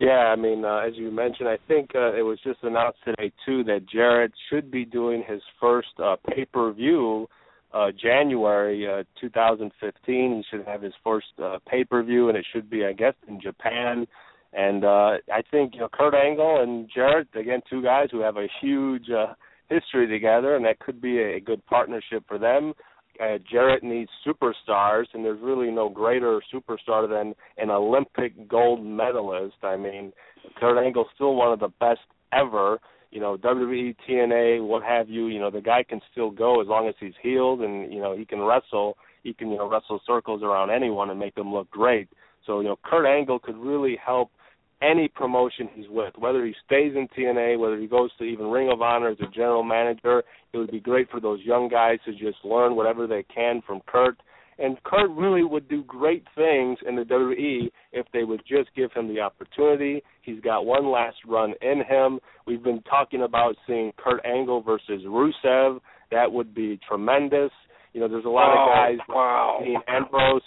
Yeah, I mean, uh, as you mentioned, I think uh, it was just announced today too that Jarrett should be doing his first uh, pay-per-view uh, January uh, 2015. He should have his first uh, pay-per-view, and it should be, I guess, in Japan. And uh, I think you know Kurt Angle and Jarrett, again, two guys who have a huge uh, history together, and that could be a, a good partnership for them. Uh, Jarrett needs superstars, and there's really no greater superstar than an Olympic gold medalist. I mean, Kurt Angle's still one of the best ever. You know, WWE, TNA, what have you. You know, the guy can still go as long as he's healed, and you know he can wrestle. He can you know wrestle circles around anyone and make them look great. So you know, Kurt Angle could really help any promotion he's with, whether he stays in TNA, whether he goes to even Ring of Honor as a general manager. It would be great for those young guys to just learn whatever they can from Kurt. And Kurt really would do great things in the WWE if they would just give him the opportunity. He's got one last run in him. We've been talking about seeing Kurt Angle versus Rusev. That would be tremendous. You know, there's a lot Oh, of guys Wow. Dean Ambrose,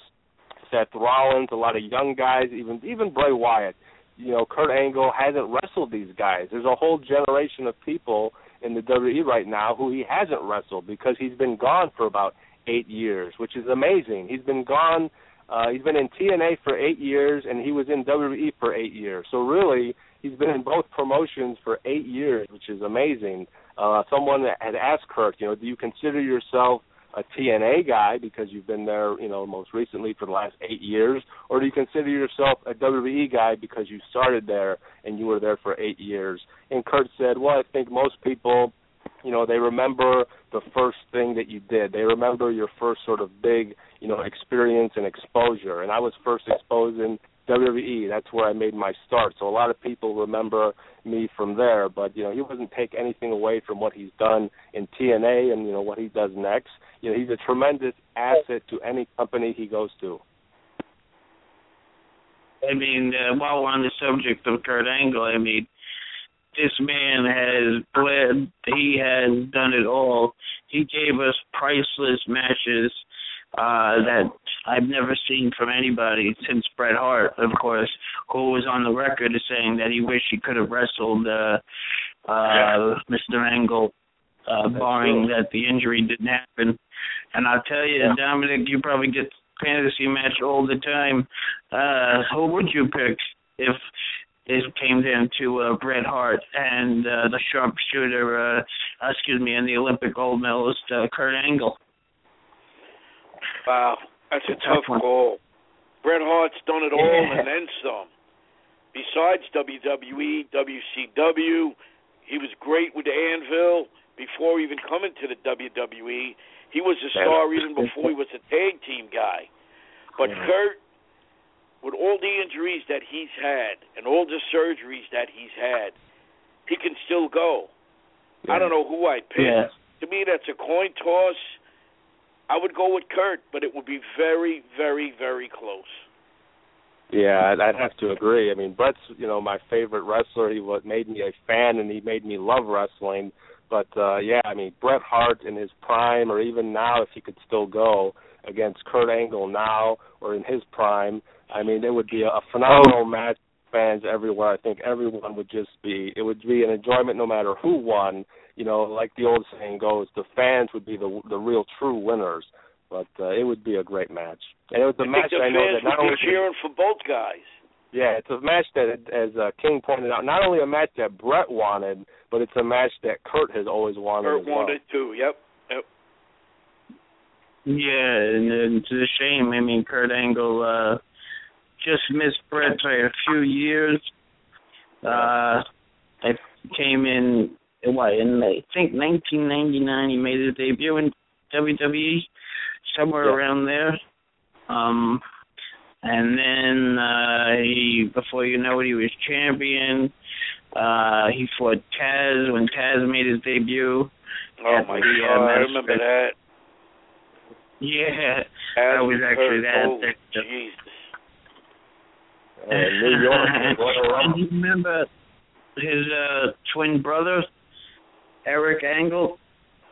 Seth Rollins, a lot of young guys, even even Bray Wyatt. You know, Kurt Angle hasn't wrestled these guys. There's a whole generation of people in the WWE right now who he hasn't wrestled because he's been gone for about eight years, which is amazing. He's been gone. Uh, he's been in TNA for eight years, and he was in WWE for eight years. So really, he's been in both promotions for eight years, which is amazing. Uh, someone had asked Kurt, you know, do you consider yourself a TNA guy because you've been there, you know, most recently for the last eight years, or do you consider yourself a WWE guy because you started there and you were there for eight years? And Kurt said, well, I think most people, you know, they remember the first thing that you did. They remember your first sort of big, you know, experience and exposure. And I was first exposed in WWE. That's where I made my start. So a lot of people remember me from there. But you know, he doesn't take anything away from what he's done in TNA and you know what he does next. You know, he's a tremendous asset to any company he goes to. I mean, uh, while we're on the subject of Kurt Angle, I mean, this man has bled. He has done it all. He gave us priceless matches uh, that I've never seen from anybody since Bret Hart, of course, who was on the record as saying that he wished he could have wrestled uh, uh, Mr. Angle, uh, barring that the injury didn't happen. And I'll tell you, Yeah. Dominic, you probably get fantasy match all the time. Uh, who would you pick if it came down to uh, Bret Hart and uh, the sharpshooter, uh, excuse me, and the Olympic gold medalist uh, Kurt Angle? Wow, that's a tough one. call. Bret Hart's done it all Yeah. and then some. Besides WWE, WCW, he was great with the Anvil before even coming to the WWE. He was a star even before he was a tag team guy. But Yeah. Kurt, with all the injuries that he's had and all the surgeries that he's had, he can still go. I don't know who I'd pick. Yeah. To me, that's a coin toss. I would go with Kurt, but it would be very, very, very close. Yeah, I'd, have to agree. I mean, Bret's you know my favorite wrestler. He what made me a fan, and he made me love wrestling. But uh yeah, I mean Bret Hart in his prime, or even now, if he could still go against Kurt Angle now, or in his prime, I mean it would be a phenomenal match. fans everywhere. I think everyone would just be it would be an enjoyment no matter who won. You know, like the old saying goes, the fans would be the the real true winners. But uh, it would be a great match, and it was a I match think the I know fans that not only cheering for both guys. yeah, it's a match that, as uh, King pointed out, not only a match that Bret wanted, but it's a match that Kurt has always wanted. Kurt as well. wanted too. Yep. Yep. Yeah, and it's a shame. I mean, Kurt Angle uh, just missed Bret by a few years. Uh, I came in what in I think 1999. He made his debut in WWE, somewhere Yeah. around there. Um, and then uh, he, before you know it, he was champion. Uh, he fought Taz when Taz made his debut. Oh my the, uh, God, I remember that. Yeah, As I was actually that- oh, that- that- Jesus. Uh, New York, Royal Rumble. And you remember his uh, twin brother, Eric Angle?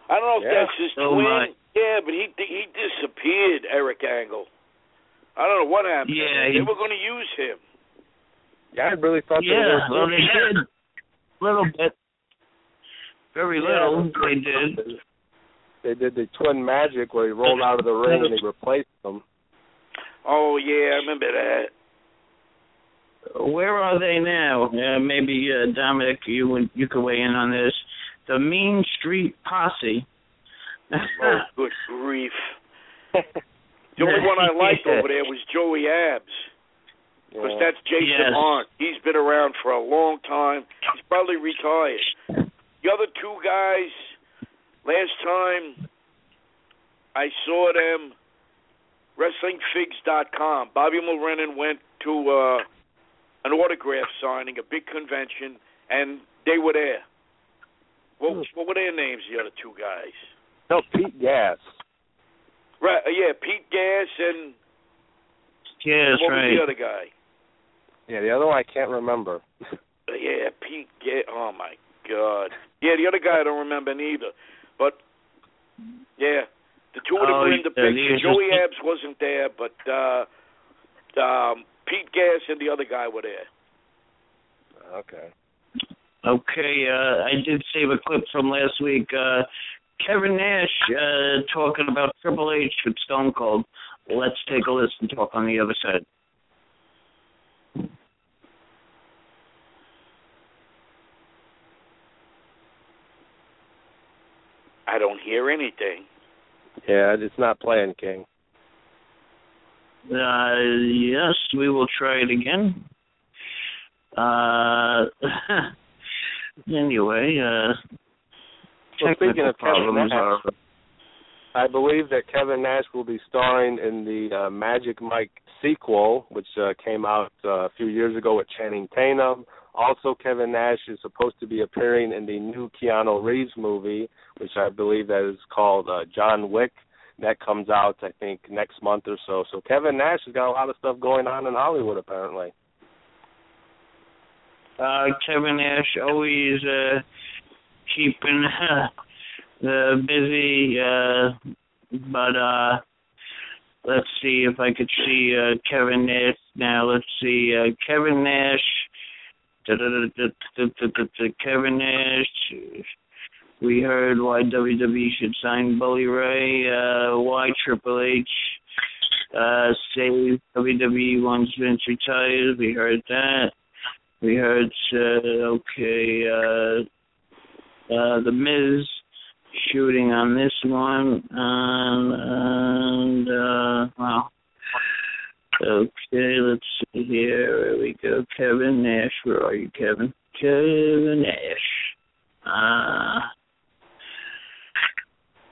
I don't know if Yeah. that's his Oh, twin. my. Yeah, but he he disappeared, Eric Angle. I don't know what happened. Yeah, they he- were going to use him. Yeah, I really thought Yeah, they well, were. they did. Little bit. Very little, they did. They did the twin magic where he rolled out of the ring and they replaced him. Oh yeah, I remember that. Where are they now? Uh, maybe uh, Dominic, you you could weigh in on this. The Mean Street Posse. Oh, good grief. The only one I liked over there was Joey Abs. Because that's Jason Yes. Arndt. He's been around for a long time. He's probably retired. The other two guys, last time I saw them, WrestlingFigs.com. Bobby Mulrennan went to uh, an autograph signing, a big convention, and they were there. What, what were their names, the other two guys? No, Pete Gas. Right, uh, yeah, Pete Gas and yes, what was right. the other guy? Yeah, the other one I can't remember. Uh, yeah, Pete. Ga- oh my God. Yeah, the other guy I don't remember neither. But yeah, the two of them Oh, were in the yeah, picture. Joey are- Abs wasn't there, but uh um Pete Gas and the other guy were there. Okay. Okay, uh, I did save a clip from last week. Uh, Kevin Nash uh, talking about Triple H with Stone Cold. Let's take a listen. Talk on the other side. I don't hear anything. Yeah, it's not playing King. Uh, yes, we will try it again. Uh, anyway, uh, Well, speaking of Kevin Nash, are. I believe that Kevin Nash will be starring in the uh, Magic Mike sequel, which uh, came out uh, a few years ago with Channing Tatum. Also, Kevin Nash is supposed to be appearing in the new Keanu Reeves movie, which I believe that is called uh, John Wick. That comes out, I think, next month or so. So Kevin Nash has got a lot of stuff going on in Hollywood, apparently. Uh, Kevin Nash always uh, keeping uh, busy, uh, but uh, let's see if I could see uh, Kevin Nash now. Let's see, uh, Kevin Nash. Kevin Nash. We heard why WWE should sign Bully Ray. Uh, why Triple H uh, say WWE once Vince retires. We heard that. We heard uh, okay, uh, uh, the Miz shooting on this one, um, and uh, well, okay, let's see here. There we go. Kevin Nash, where are you, Kevin? Kevin Nash. Uh,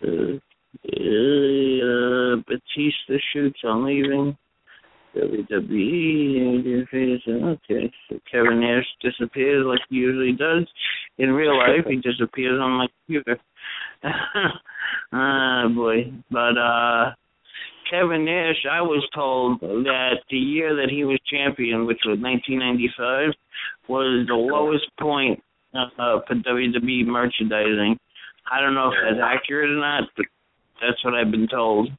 uh, uh, Batista shoots on leaving. WWE. Okay, so Kevin Nash disappears like he usually does. In real life, he disappears on my computer. ah, boy. But uh Kevin Nash, I was told that the year that he was champion, which was 1995, was the lowest point uh, for WWE merchandising. I don't know if that's accurate or not, but that's what I've been told.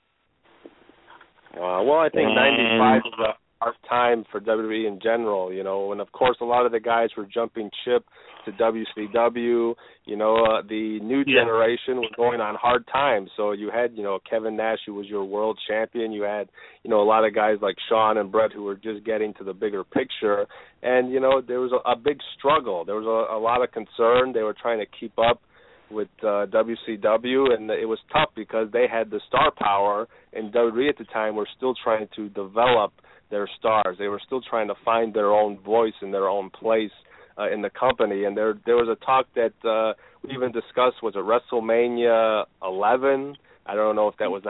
Uh, well, I think And- 95 is a hard time for WWE in general, you know, and of course a lot of the guys were jumping ship to WCW. You know, uh, the new generation was going on hard times. So you had, you know, Kevin Nash who was your world champion. You had, you know, a lot of guys like Shawn and Bret who were just getting to the bigger picture. And you know, there was a, a big struggle. There was a, a lot of concern. They were trying to keep up with uh, WCW, and it was tough because they had the star power, and WWE at the time were still trying to develop their stars. They were still trying to find their own voice and their own place uh, in the company. And there there was a talk that uh, we even discussed was it WrestleMania 11? I don't know if that was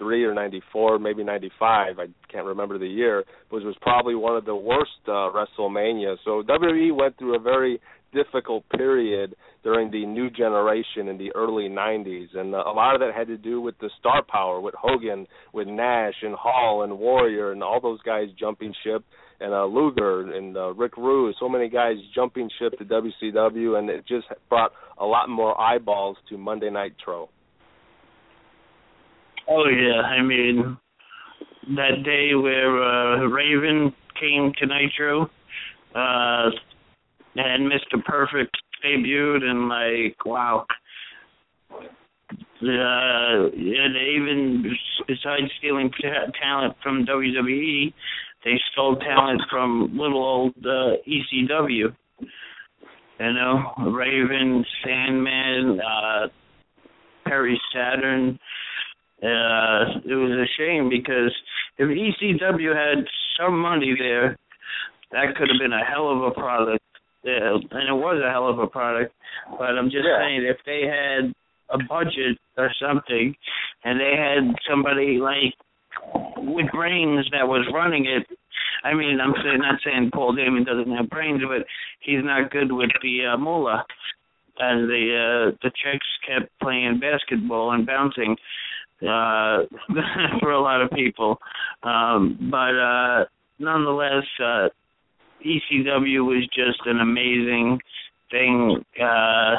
93 or 94, maybe 95. I can't remember the year. It was probably one of the worst uh, WrestleMania. So WWE went through a very difficult period during the new generation in the early 90s and uh, a lot of that had to do with the star power with Hogan with Nash and Hall and Warrior and all those guys jumping ship and uh Luger and uh, Rick Rude so many guys jumping ship to WCW and it just brought a lot more eyeballs to Monday Night Nitro Oh yeah, I mean that day where uh Raven came to Nitro, uh and Mr. Perfect debuted and like wow. Uh, and even besides stealing ta- talent from WWE, they stole talent from little old uh, ECW. You know, Raven, Sandman, uh, Perry Saturn, uh, it was a shame because if ECW had some money there, that could have been a hell of a product. Yeah, and it was a hell of a product. But I'm just Yeah. saying, if they had a budget or something, and they had somebody like with brains that was running it. I mean, I'm saying not saying Paul Damon doesn't have brains, but he's not good with the uh. And the uh, the chicks kept playing basketball and bouncing uh for a lot of people. Um but uh nonetheless uh ECW was just an amazing thing. Uh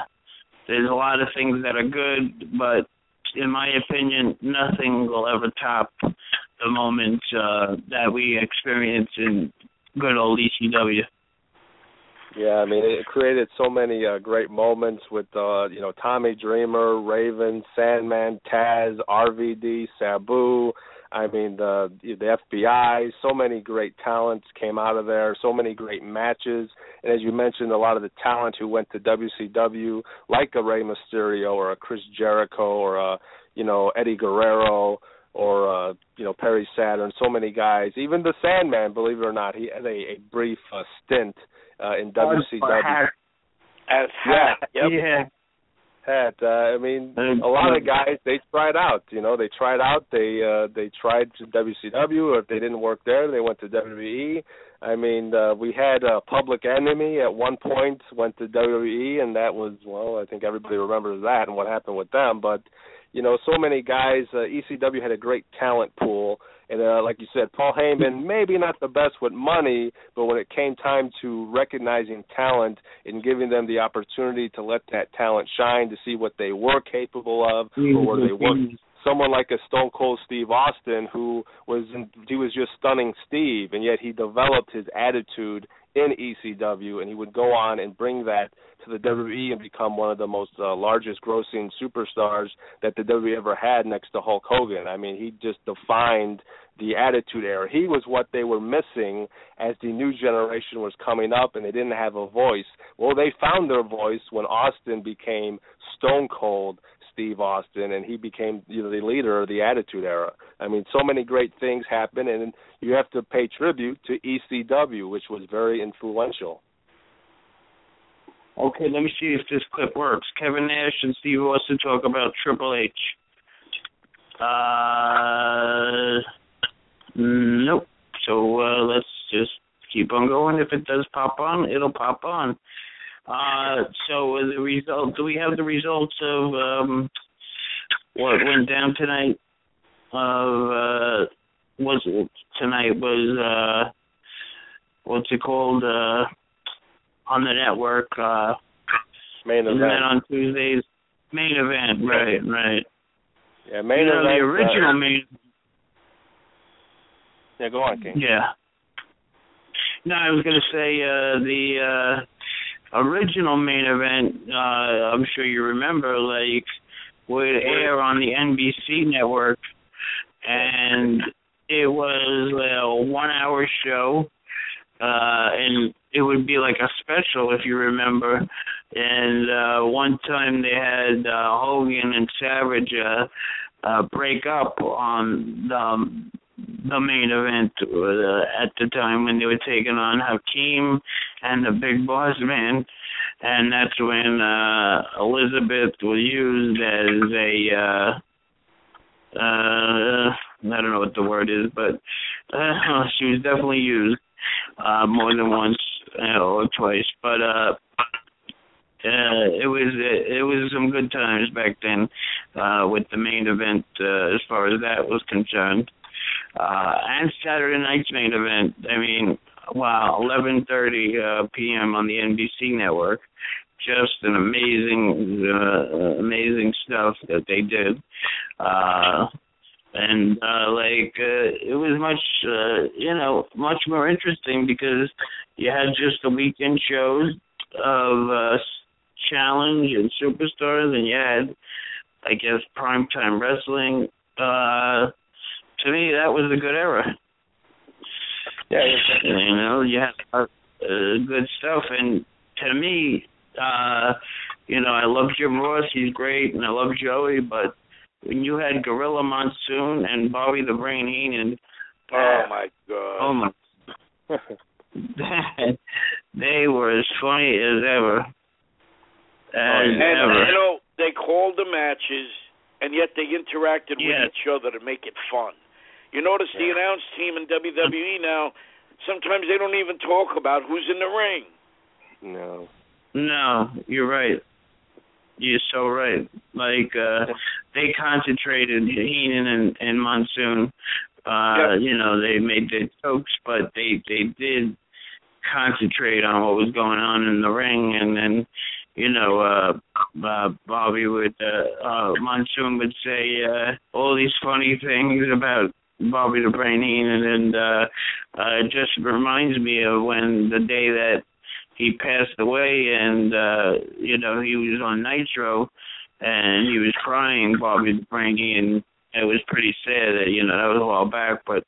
there's a lot of things that are good but in my opinion nothing will ever top the moments uh that we experience in good old ECW Yeah, I mean it created so many uh, great moments with uh, you know Tommy Dreamer, Raven, Sandman, Taz, RVD, Sabu. I mean the the FBI. So many great talents came out of there. So many great matches, and as you mentioned, a lot of the talent who went to WCW, like a Rey Mysterio or a Chris Jericho or a you know Eddie Guerrero or uh, you know Perry Saturn. So many guys. Even the Sandman, believe it or not, he had a, a brief uh, stint uh, in WCW. As Yeah. Yep. yeah Had uh, I mean a lot of guys they tried out. You know they tried out. They uh, they tried to WCW. Or if they didn't work there, they went to WWE. I mean uh, we had a Public Enemy at one point went to WWE, and that was well I think everybody remembers that and what happened with them. But you know so many guys. Uh, ECW had a great talent pool. And uh, like you said, Paul Heyman hmm. maybe not the best with money, but when it came time to recognizing talent and giving them the opportunity to let that talent shine, to see what they were capable of or mm-hmm. where they were. Mm-hmm. Someone like a Stone Cold Steve Austin, who was in, he was just stunning Steve, and yet he developed his attitude in ECW, and he would go on and bring that to the WWE and become one of the most uh, largest grossing superstars that the WWE ever had next to Hulk Hogan. I mean, he just defined the attitude era. He was what they were missing as the new generation was coming up and they didn't have a voice. Well, they found their voice when Austin became Stone Cold Steve Austin and he became you know, the leader of the attitude era. I mean, so many great things happened and you have to pay tribute to ECW, which was very influential. Okay, let me see if this clip works. Kevin Nash and Steve Austin talk about Triple H. Uh, nope. So uh, let's just keep on going. If it does pop on, it'll pop on. Uh, so uh, the result. Do we have the results of um, what went down tonight? Of uh, was tonight was uh, what's it called? Uh, on the network. Uh, Main event. on Tuesdays? Main event, right, right. yeah, main you know, event. the original uh, main, yeah, go on, King. yeah. No, I was gonna say uh, the uh, original main event. Uh, I'm sure you remember, like would air on the NBC network, and it was a one-hour show, uh, and it would be like a special if you remember. And uh, one time they had uh, Hogan and Savage uh, uh, break up on the the main event uh, at the time when they were taking on Hakeem and the Big Boss Man, and that's when uh, Elizabeth was used as a uh, uh, I don't know what the word is, but uh, she was definitely used uh, more than once uh, or twice. But uh, uh, it was it, it was some good times back then uh, with the main event uh, as far as that was concerned. Uh, and Saturday night's main event. I mean, wow, 11:30 uh, p.m. on the NBC network. Just an amazing, uh, amazing stuff that they did. Uh, and uh like uh, it was much uh you know much more interesting because you had just the weekend shows of uh challenge and superstars and you had i guess primetime wrestling uh to me that was a good era Yeah, you know you had uh, good stuff and to me uh you know i love jim ross he's great and i love joey but when you had Gorilla Monsoon and Bobby the Brain Heenan. Oh my god. Oh my. they were as funny as ever. As and ever. you know they called the matches, and yet they interacted Yes. with each other to make it fun. You notice the announce team in WWE now. Sometimes they don't even talk about who's in the ring. no. No, you're right. You're so right. Like uh they concentrated Heenan and, and Monsoon. Uh, Yep. you know, they made their jokes but they they did concentrate on what was going on in the ring and then you know, uh uh Bobby would uh uh Monsoon would say uh all these funny things about Bobby the Brain Heenan and uh uh it just reminds me of when the day that he passed away and uh you know he was on nitro and he was crying bobby the brain and it was pretty sad that you know that was a while back but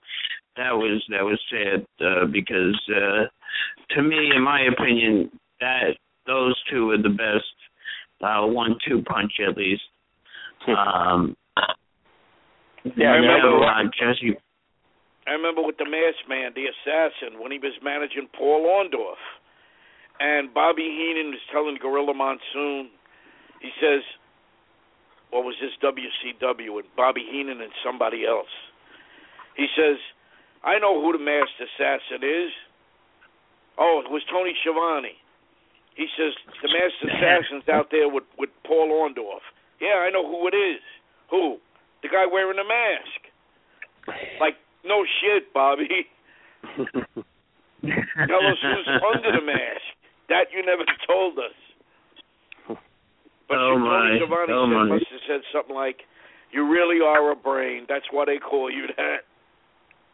that was that was sad uh because uh to me in my opinion that those two were the best uh one two punch at least. Um Yeah, I remember- uh, jesse I remember with the Masked Man, the assassin, when he was managing Paul Orndorff, and Bobby Heenan was telling Gorilla Monsoon, he says, "What was this WCW?" and Bobby Heenan and somebody else. He says, "I know who the Masked Assassin is." Oh, it was Tony Schiavone. He says the Masked Assassin's out there with with Paul Orndorff. Yeah, I know who it is. Who? The guy wearing the mask. Like, no shit, Bobby. Tell us who's under the mask. That you never told us. But Oh, Tony my. Schiavone Oh, said, my. must have said something like, "You really are a brain. That's why they call you that."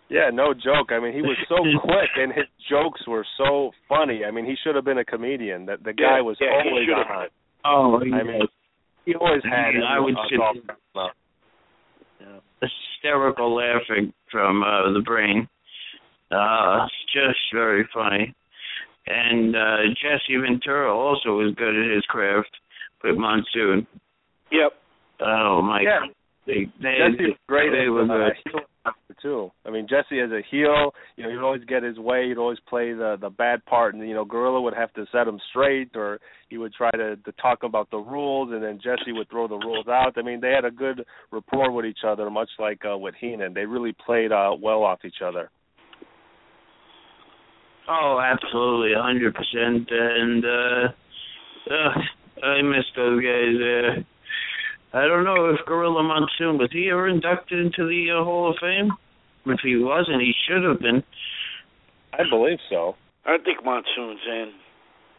Yeah, no joke. I mean, he was so quick, and his jokes were so funny. I mean, he should have been a comedian. That the guy Yeah, was yeah, always should have on. oh I mean, he always had. Yeah, I would uh, us sit- all- uh, hysterical laughing from uh, the brain. Uh, it's just very funny. And uh, Jesse Ventura also was good at his craft with Monsoon. Yep. Oh my! Yeah. They, they, Jesse was great They was a heel too. I mean, Jesse as a heel, you know, he'd always get his way. He'd always play the the bad part, and you know, Gorilla would have to set him straight, or he would try to to talk about the rules, and then Jesse would throw the rules out. I mean, they had a good rapport with each other, much like uh, with Heenan. They really played uh, well off each other. Oh, absolutely, a hundred percent. And uh, uh, I miss those guys. Uh, I don't know if Gorilla Monsoon was he ever inducted into the uh, Hall of Fame. If he wasn't, he should have been. I believe so. I think Monsoon's in.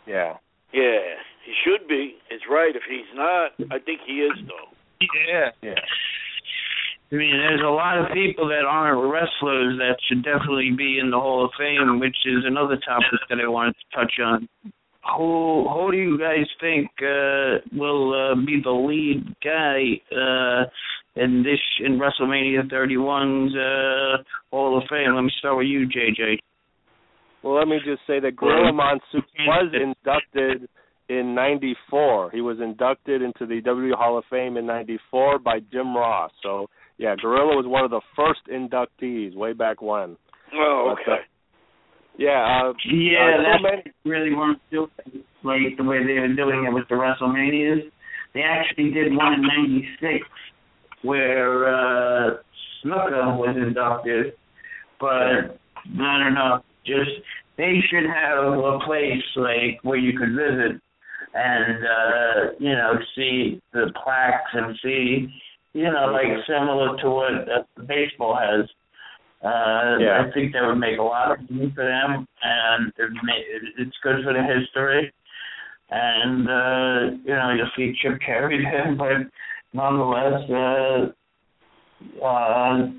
Yeah. Yeah, he should be. It's right. If he's not, I think he is though. Yeah. Yeah. I mean, there's a lot of people that aren't wrestlers that should definitely be in the Hall of Fame, which is another topic that I wanted to touch on. Who who do you guys think uh, will uh, be the lead guy uh, in this in WrestleMania 31's uh, Hall of Fame? Let me start with you, JJ. Well, let me just say that Gorilla Monsoon was inducted in '94. He was inducted into the WWE Hall of Fame in '94 by Jim Ross. So yeah, Gorilla was one of the first inductees way back when. Oh, okay. But, uh, yeah, uh, Yeah, uh, that's really weren't doing it like the way they were doing it with the WrestleManias. They actually did one in '96 where uh, Snuka was inducted, but I don't know. Just they should have a place like where you could visit and uh, you know see the plaques and see you know like similar to what uh, baseball has. Uh, Yeah. I think that would make a lot of money for them, and it it's good for the history. And uh, you know, you'll see Chip Carey there, but nonetheless, uh, uh,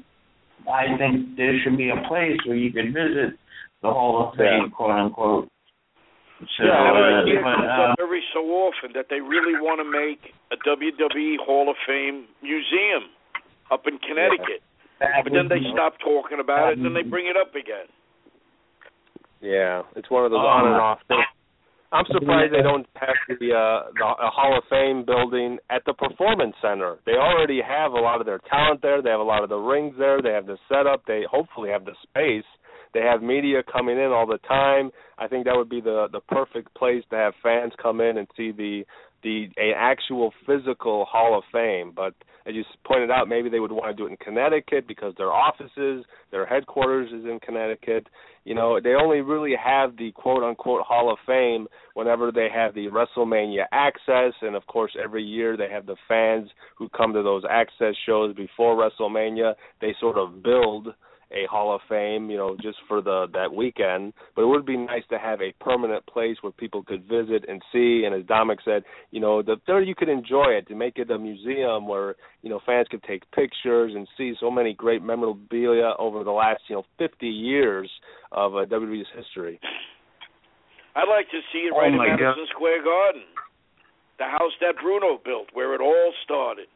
I think there should be a place where you could visit the Hall of Fame, quote unquote. So, Yeah, uh, it comes uh, up every so often that they really want to make a WWE Hall of Fame museum up in Connecticut. that But then they stop talking about it, and then they bring it up again. Yeah, it's one of those Oh. on and off things. I'm surprised they don't have the uh the uh, Hall of Fame building at the Performance Center. They already have a lot of their talent there. They have a lot of the rings there. They have the setup. They hopefully have the space. They have media coming in all the time. I think that would be the the perfect place to have fans come in and see the the a actual physical Hall of Fame. But as you pointed out, maybe they would want to do it in Connecticut because their offices, their headquarters is in Connecticut. You know, they only really have the quote unquote Hall of Fame whenever they have the WrestleMania access and of course every year they have the fans who come to those access shows before WrestleMania. They sort of build a Hall of Fame, you know, just for the that weekend. But it would be nice to have a permanent place where people could visit and see. And as Dominic said, you know, the there you could enjoy it to make it a museum where you know fans could take pictures and see so many great memorabilia over the last you know 50 years of uh, WWE's history. I'd like to see it Oh right in my God. Madison Square Garden, the house that Bruno built, where it all started.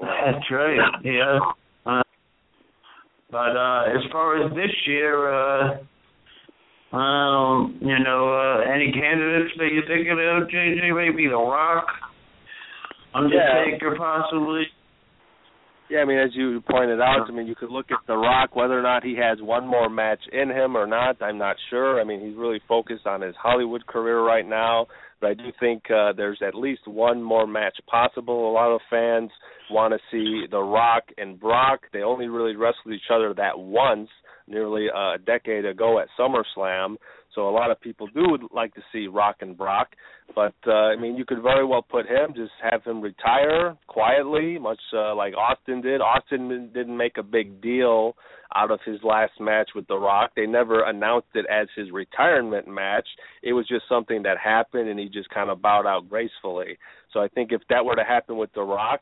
That's right. Yeah. But uh as far as this year, uh um, you know, uh any candidates that you're thinking of, JJ, maybe The Rock, Undertaker possibly. Yeah, I mean, as you pointed out, I mean, you could look at The Rock, whether or not he has one more match in him or not. I'm not sure. I mean, he's really focused on his Hollywood career right now, but I do think uh, there's at least one more match possible. A lot of fans want to see The Rock and Brock. They only really wrestled each other that once, nearly a decade ago at SummerSlam. So a lot of people do would like to see Rock and Brock, but uh, I mean, you could very well put him, just have him retire quietly, much uh, like Austin did. Austin didn't make a big deal out of his last match with The Rock. They never announced it as his retirement match. It was just something that happened, and he just kind of bowed out gracefully. So I think if that were to happen with The Rock,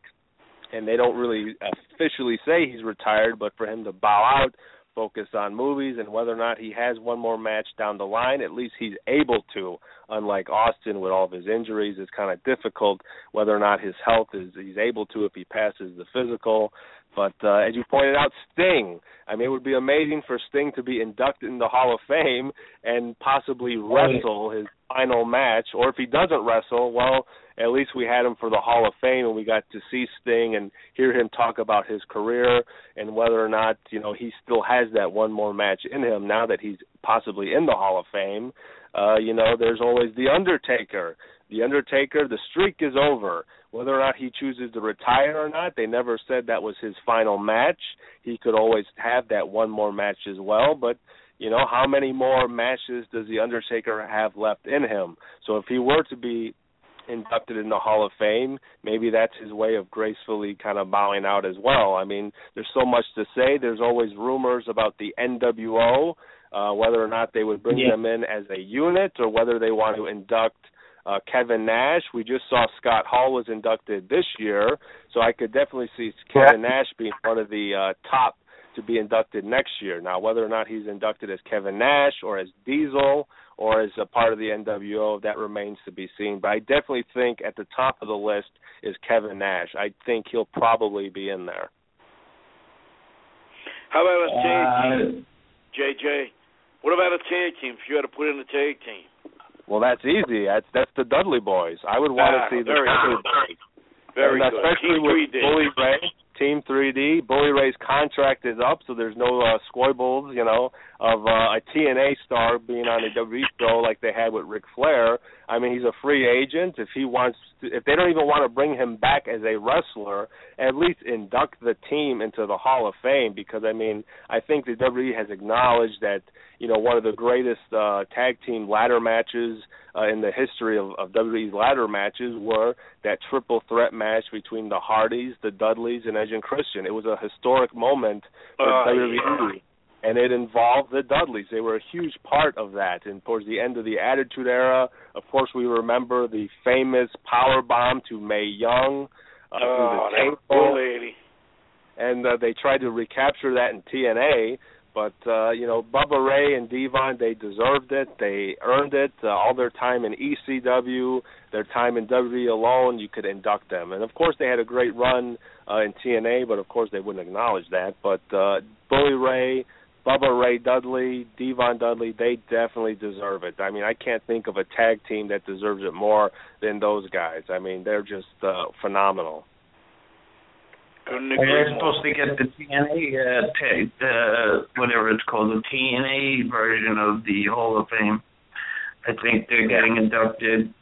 and they don't really officially say he's retired, but for him to bow out, focus on movies and whether or not he has one more match down the line, at least he's able to. Unlike Austin with all of his injuries, it's kind of difficult whether or not his health is he's able to if he passes the physical. But uh, as you pointed out, Sting. I mean, it would be amazing for Sting to be inducted in the Hall of Fame and possibly wrestle his final match. Or if he doesn't wrestle, well, at least we had him for the Hall of Fame and we got to see Sting and hear him talk about his career and whether or not, you know, he still has that one more match in him now that he's possibly in the Hall of Fame. Uh, you know, there's always the Undertaker. The Undertaker, the streak is over. Whether or not he chooses to retire or not, they never said that was his final match. He could always have that one more match as well, but you know, how many more matches does the Undertaker have left in him? So if he were to be inducted in the Hall of Fame, maybe that's his way of gracefully kind of bowing out as well. I mean, there's so much to say. There's always rumors about the NWO, uh, whether or not they would bring Yeah. them in as a unit or whether they want to induct uh, Kevin Nash. We just saw Scott Hall was inducted this year, so I could definitely see Kevin Nash being one of the uh, top to be inducted next year. Now, whether or not he's inducted as Kevin Nash or as Diesel or as a part of the NWO, that remains to be seen. But I definitely think at the top of the list is Kevin Nash. I think he'll probably be in there. How about a tag Uh, team, JJ? What about a tag team? If you had to put in a tag team, Well, that's easy. That's that's the Dudley Boys. I would want Ah, to see the very Dudley. Boys. very and good. especially Team with Bully Ray, Team 3D. Bully Ray's contract is up, so there's no uh, squibbles, you know, of uh, a TNA star being on a WWE show like they had with Ric Flair. I mean, he's a free agent. If he wants, to, if they don't even want to bring him back as a wrestler, at least induct the team into the Hall of Fame because I mean, I think the WWE has acknowledged that you know one of the greatest uh, tag team ladder matches uh, in the history of, of WWE's ladder matches were that triple threat match between the Hardys, the Dudleys, and Edge and Christian. It was a historic moment for Uh, WWE. And it involved the Dudleys. They were a huge part of that. And towards the end of the Attitude Era, of course, we remember the famous power bomb to Mae Young uh, oh, the that poor lady. and uh, they tried to recapture that in TNA. But uh, you know, Bubba Ray and Devon, they deserved it. They earned it. Uh, all their time in ECW, their time in WWE alone, you could induct them. And of course, they had a great run uh, in TNA, but of course, they wouldn't acknowledge that. But uh, Bully Ray, Bubba Ray Dudley, Devon Dudley, they definitely deserve it. I mean, I can't think of a tag team that deserves it more than those guys. I mean, they're just uh, phenomenal. Couldn't agree they're more. supposed to get the TNA, uh, ta- uh, whatever it's called, the TNA version of the Hall of Fame. I think they're getting inducted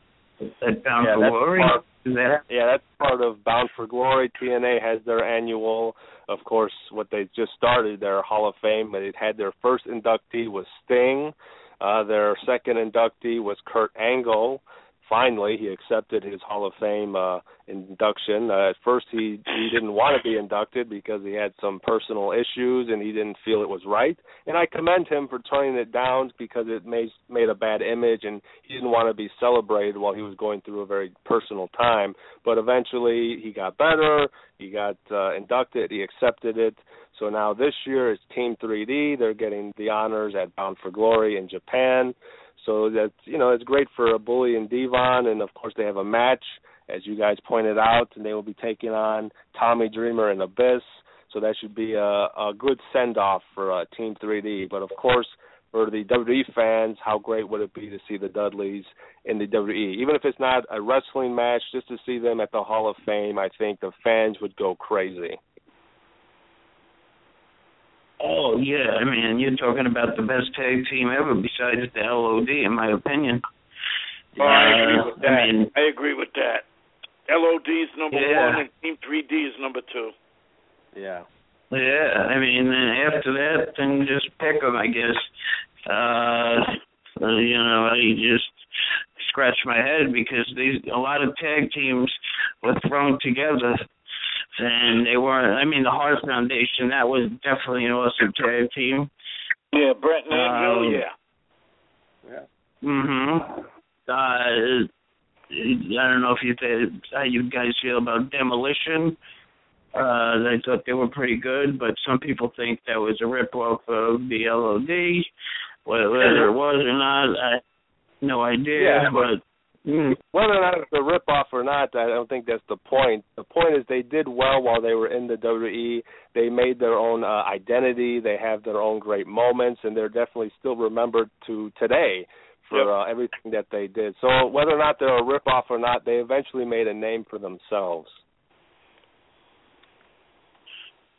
at Bound Yeah, for Glory. part- that Yeah, that's part of Bound for Glory. TNA has their annual, of course, what they just started their Hall of Fame. But it had their first inductee was Sting. Uh, their second inductee was Kurt Angle. Finally, he accepted his Hall of Fame uh, induction. Uh, at first, he he didn't want to be inducted because he had some personal issues and he didn't feel it was right. And I commend him for turning it down because it made made a bad image and he didn't want to be celebrated while he was going through a very personal time. But eventually, he got better. He got uh, inducted. He accepted it. So now this year it's Team 3D. They're getting the honors at Bound for Glory in Japan. So that's you know it's great for a bully and Devon, and of course they have a match as you guys pointed out, and they will be taking on Tommy Dreamer and Abyss. So that should be a, a good send off for uh, Team 3D. But of course, for the WWE fans, how great would it be to see the Dudleys in the WWE? Even if it's not a wrestling match, just to see them at the Hall of Fame, I think the fans would go crazy. Oh yeah, I mean you're talking about the best tag team ever besides the LOD, in my opinion. Oh, I agree Uh, with that. I mean, I agree with that. LOD is number Yeah. one, and Team 3D is number two. Yeah. yeah, I mean then after that, then just pick 'em, I guess. Uh, uh, you know, I just scratch my head because these a lot of tag teams were thrown together. And they weren't. I mean, the Hart Foundation that was definitely an awesome tag team. Yeah, Bret and Anvil, Um, yeah. Mm-hmm. Uh, I don't know if you th- how you guys feel about Demolition. Uh, I thought they were pretty good, but some people think that was a rip-off of the LOD. Whether, whether it was or not, I no idea. Yeah. But mm, Whether or not it's a rip off or not, I don't think that's the point. The point is they did well while they were in the WWE. They made their own uh, identity. They have their own great moments, and they're definitely still remembered to today for Yep. uh, everything that they did. So whether or not they're a rip off or not, they eventually made a name for themselves.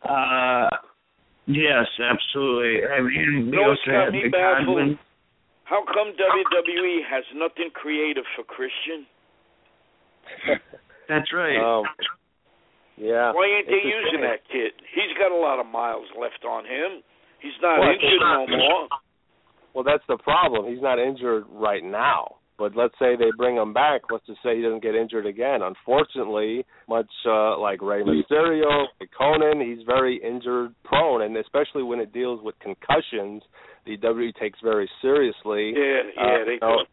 uh, yes, absolutely. I mean, we also what's had the? Godwin. How come WWE has nothing creative for Christian? That's right. Um, yeah. Why ain't they It's using that kid? He's got a lot of miles left on him. He's not Well, injured no more. Well, that's the problem. He's not injured right now. But let's say they bring him back. Let's just say he doesn't get injured again. Unfortunately, much uh, like Rey Mysterio, Conan, he's very injured prone, and especially when it deals with concussions, the WWE takes very seriously. Yeah, yeah, Uh, they you know,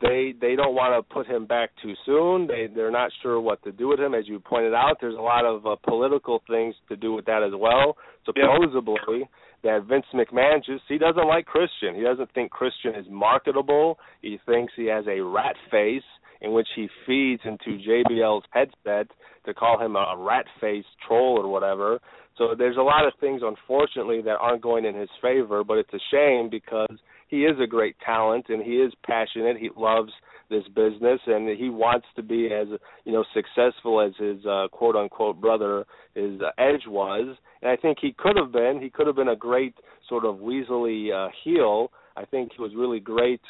they they don't want to put him back too soon. They they're not sure what to do with him. As you pointed out, there's a lot of uh, political things to do with that as well. Supposedly, that Vince McMahon just he doesn't like Christian. He doesn't think Christian is marketable. He thinks he has a rat face in which he feeds into JBL's headset to call him a rat face troll or whatever. So there's a lot of things unfortunately that aren't going in his favor, but it's a shame because he is a great talent and he is passionate. He loves this business and he wants to be as you know successful as his uh, quote unquote brother his uh, Edge was. And I think he could have been. He could have been a great sort of weaselly uh, heel. I think he was really great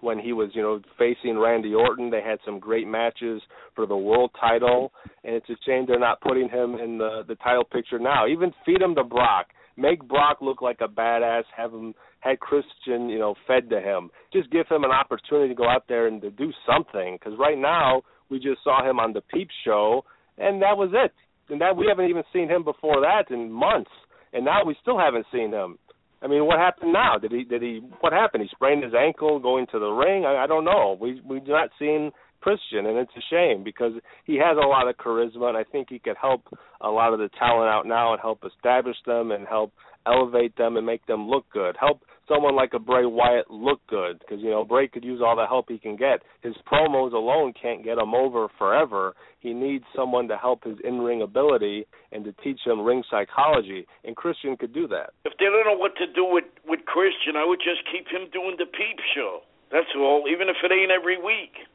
when he was, you know, facing Randy Orton. They had some great matches for the world title, and it's a shame they're not putting him in the the title picture now. Even feed him to Brock. Make Brock look like a badass. Have him had Christian, you know, fed to him. Just give him an opportunity to go out there and to do something. Because right now we just saw him on the Peep Show, and that was it. And that we haven't even seen him before that in months, and now we still haven't seen him. I mean, what happened now? Did he? Did he? What happened? He sprained his ankle going to the ring. I, I don't know. We we not seen Christian, and it's a shame because he has a lot of charisma, and I think he could help a lot of the talent out now and help establish them and help elevate them and make them look good. Help someone like a Bray Wyatt look good because you know Bray could use all the help he can get. His promos alone can't get him over forever. He needs someone to help his in-ring ability and to teach him ring psychology, and Christian could do that. If they don't know what to do with with Christian, I would just keep him doing the Peep Show. That's all, even if it ain't every week.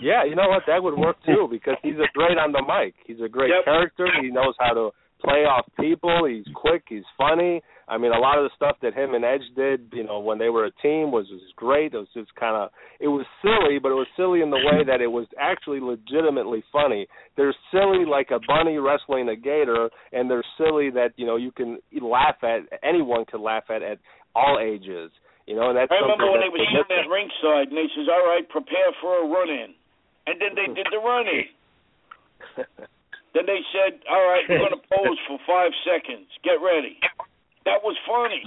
Yeah, you know what? That would work too because he's a great on the mic. He's a great Yep. character. He knows how to play off people. He's quick. He's funny. I mean, a lot of the stuff that him and Edge did, you know, when they were a team was was great. It was just kind of it was silly, but it was silly in the way that it was actually legitimately funny. They're silly like a bunny wrestling a gator, and they're silly that you know you can laugh at. Anyone can laugh at at all ages. You know, and that's I remember when they were sitting at ringside and they says, "All right, prepare for a run in," and then they did the run in. Then they said, "All right, we're going to pose for five seconds. Get ready." That was funny.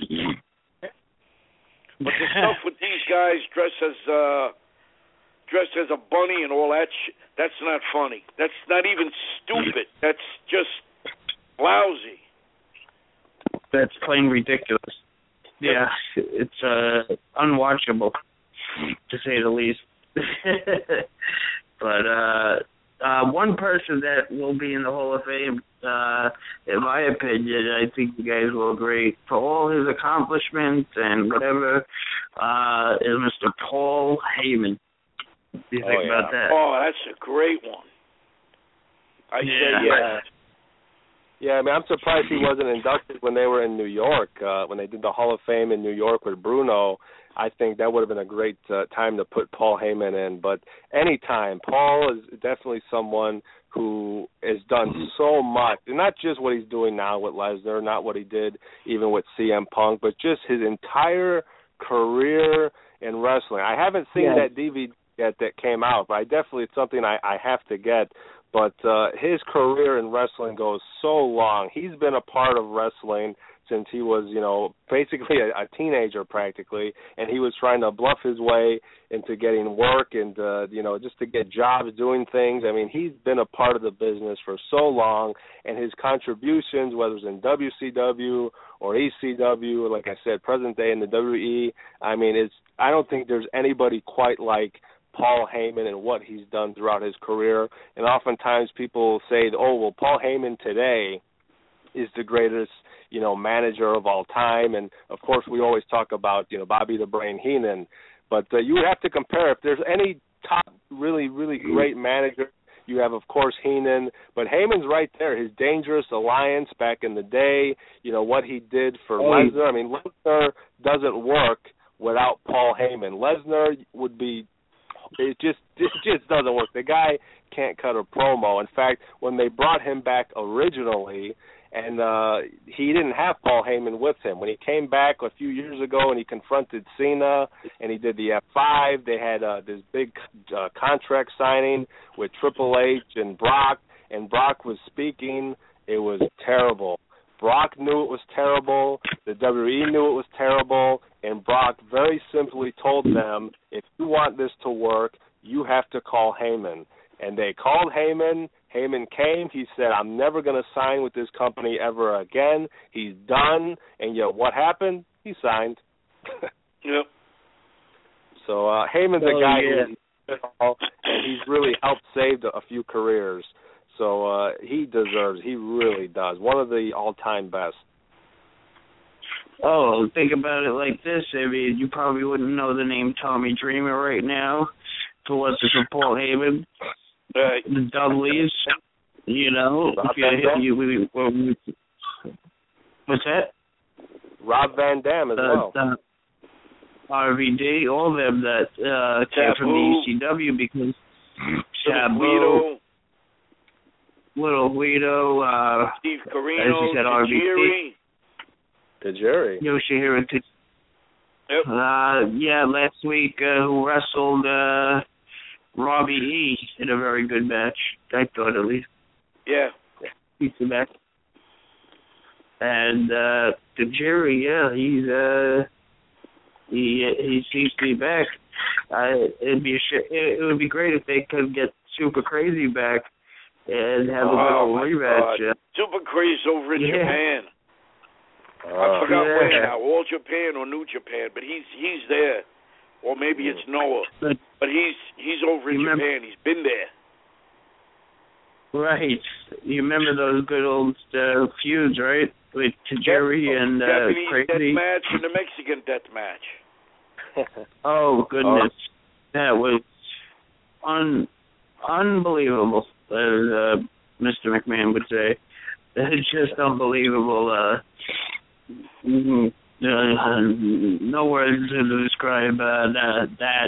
But the stuff with these guys dressed as uh dressed as a bunny and all that sh- that's not funny. That's not even stupid. That's just lousy. That's plain ridiculous. Yeah, it's uh unwatchable to say the least. but uh uh one person that will be in the Hall of Fame, uh in my opinion, I think you guys will agree, for all his accomplishments and whatever, uh is Mr. Paul Heyman. What do you Oh, think yeah. about that? Oh, that's a great one. I Yeah. say yes. Yeah, I mean, I'm surprised he wasn't inducted when they were in New York, uh, when they did the Hall of Fame in New York with Bruno. I think that would have been a great uh, time to put Paul Heyman in. But anytime, Paul is definitely someone who has done so much, and not just what he's doing now with Lesnar, not what he did even with CM Punk, but just his entire career in wrestling. I haven't seen Yeah. that DVD yet that came out, but I definitely it's something I, I have to get but uh his career in wrestling goes so long. He's been a part of wrestling since he was, you know, basically a, a teenager practically, and he was trying to bluff his way into getting work and uh, you know, just to get jobs doing things. I mean, he's been a part of the business for so long and his contributions whether it's in WCW or ECW, like I said, present day in the WWE, I mean, it's I don't think there's anybody quite like Paul Heyman and what he's done throughout his career. And oftentimes people say, "Oh, well, Paul Heyman today is the greatest, you know, manager of all time." And of course, we always talk about, you know, Bobby the Brain Heenan. But uh, you have to compare if there's any top, really, really great manager. You have, of course, Heenan, but Heyman's right there. His Dangerous Alliance back in the day, you know what he did for Oh, Lesnar. I mean, Lesnar doesn't work without Paul Heyman. Lesnar would be it just it just doesn't work. The guy can't cut a promo. In fact, when they brought him back originally, and uh he didn't have Paul Heyman with him. When he came back a few years ago and he confronted Cena and he did the F5, they had uh this big uh, contract signing with Triple H and Brock and Brock was speaking. It was terrible. Brock knew it was terrible. The WWE knew it was terrible, and Brock very simply told them, if you want this to work, you have to call Heyman. And they called Heyman. Heyman came. He said, I'm never going to sign with this company ever again. He's done. And yet, what happened? He signed. Yep. So uh, Heyman's a Oh, guy yeah. who and he's really helped save a few careers. So uh, he deserves. He really does. One of the all-time best. Oh, think about it like this. I mean, you probably wouldn't know the name Tommy Dreamer right now. For what this for Paul Heyman, Right. the Dudleys. You know, Rob you, Van Dam. you, we, well, we, what's that? Rob Van Dam as Uh, well. uh, RVD, all of them that uh, came from the ECW because Sabu, Guido, Little Guido, uh, Steve As Corino, you said, RVD. Tajiri. To Jerry. Yoshihiro T- Yep. Uh, yeah, last week uh, who wrestled uh, Robbie E in a very good match. I thought at least Yeah. decent match. And uh, the Jerry, yeah, he's uh, he he seems to be back. I it'd be a sh- it, it would be great if they could get Super Crazy back and have a good Oh, old my rematch. God. Super crazy over in Yeah. Japan. I Uh, forgot Yeah. where now, All Japan or New Japan, but he's he's there, or maybe it's Noah, But but he's he's over in remember- Japan. He's been there. right, you remember those good old uh, feuds, right? With Jerry and uh, Japanese Crazy. death match and the Mexican death match. Oh goodness, that was un unbelievable, as uh, Mr. McMahon would say. It's just unbelievable. Uh, mm, uh, no words to describe uh, that. That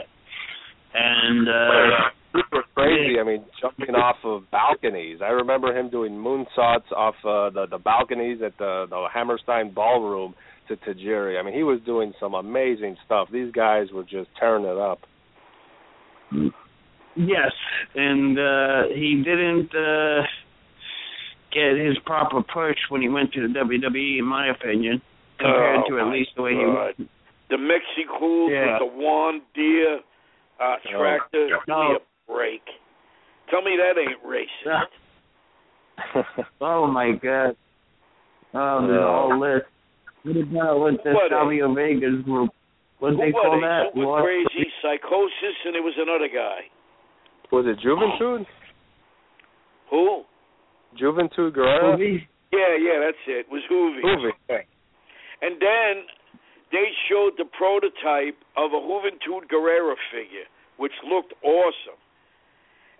and uh, super crazy. I mean, jumping off of balconies. I remember him doing moonsaults off uh, the the balconies at the the Hammerstein Ballroom to Tajiri. I mean, he was doing some amazing stuff. These guys were just tearing it up. yes, and uh, he didn't uh, get his proper push when he went to the WWE, in my opinion, compared Oh, to at least the way he was. The Mexicools Yeah. with the one Deere uh, tractor. Give me No. a break. Tell me that ain't racist. Oh my god. Oh, the Yeah. whole list. What about with the What, uh, Savio Vegas group? What Who they was call it? that? Super What? crazy psychosis, and it was another guy. was it Juventud? Who? Juventud Guerrera? Yeah, yeah, that's it. It was Juvi. Juvi. And then they showed the prototype of a Juventud Guerrera figure, which looked awesome.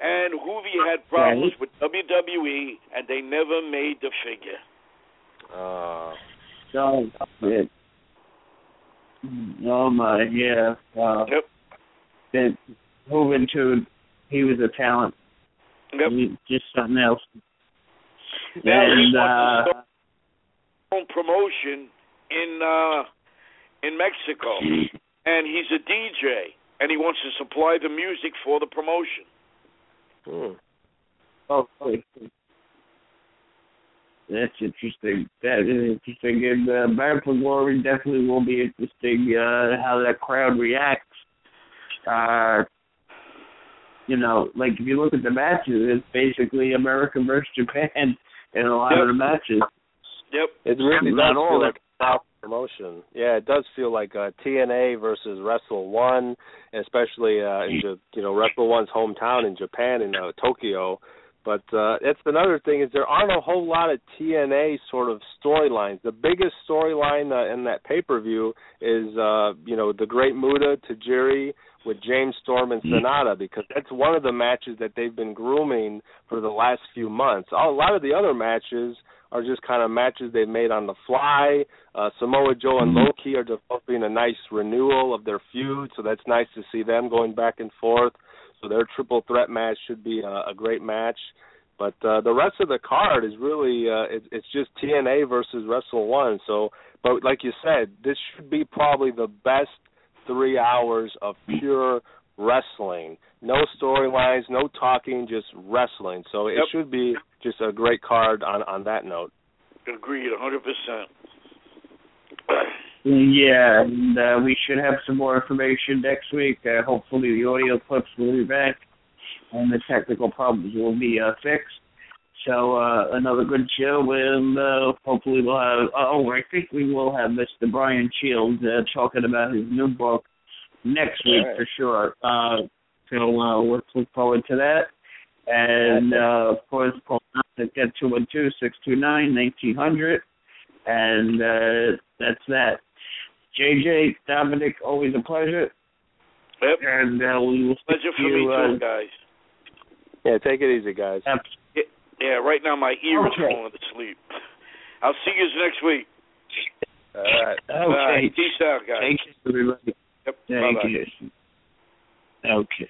And Juvi had problems with WWE, and they never made the figure. Uh, Oh, shit. Oh my, yeah. Wow. Yep. That Juventud, he was a talent. Yep. He, just something else. Now he and wants uh, his own promotion in uh in Mexico, and he's a DJ, and he wants to supply the music for the promotion. hmm. Oh. That's interesting. That is interesting. And uh, Bound for Glory definitely will be interesting uh, how that crowd reacts. Uh, you know, like if you look at the matches, it's basically America versus Japan in a lot Yep. of the matches. Yep. It really Not all that- like a South promotion. Yeah, it does feel like uh, TNA versus Wrestle One, especially uh, in you know Wrestle One's hometown in Japan in uh, Tokyo. But uh, that's another thing is there aren't a whole lot of TNA sort of storylines. The biggest storyline uh, in that pay per view is uh, you know the Great Muta Tajiri with James Storm and Sanada because that's one of the matches that they've been grooming for the last few months. A lot of the other matches are just kind of matches they've made on the fly. Uh, Samoa Joe and Low Ki are developing a nice renewal of their feud, so that's nice to see them going back and forth. So their triple threat match should be a, a great match. But uh, the rest of the card is really uh, it, it's just TNA versus Wrestle One. So, but like you said, this should be probably the best three hours of pure wrestling. No storylines, no talking, just wrestling. So it Yep. should be just a great card on on that note. Agreed, 100%. Yeah, and uh, we should have some more information next week. Uh, hopefully, the audio clips will be back and the technical problems will be uh, fixed. So uh, another good show, and uh, hopefully we'll have. Oh, I think we will have Mr. Brian Shields uh, talking about his new book next week right. for sure. Uh, so uh, let's look forward to that. And uh, of course, call us at 212 629 1900. and uh, that's that. JJ Dominic, always a pleasure, Yep. and uh, we will speak Pleasure to for me you. too, Uh, guys. Yeah, take it easy, guys. ab- Yeah, right now my ear is Okay. falling asleep. I'll see you next week. All right. All right, okay. peace out, guys. Take care, everybody. Yep. Thank Bye-bye. you. Okay.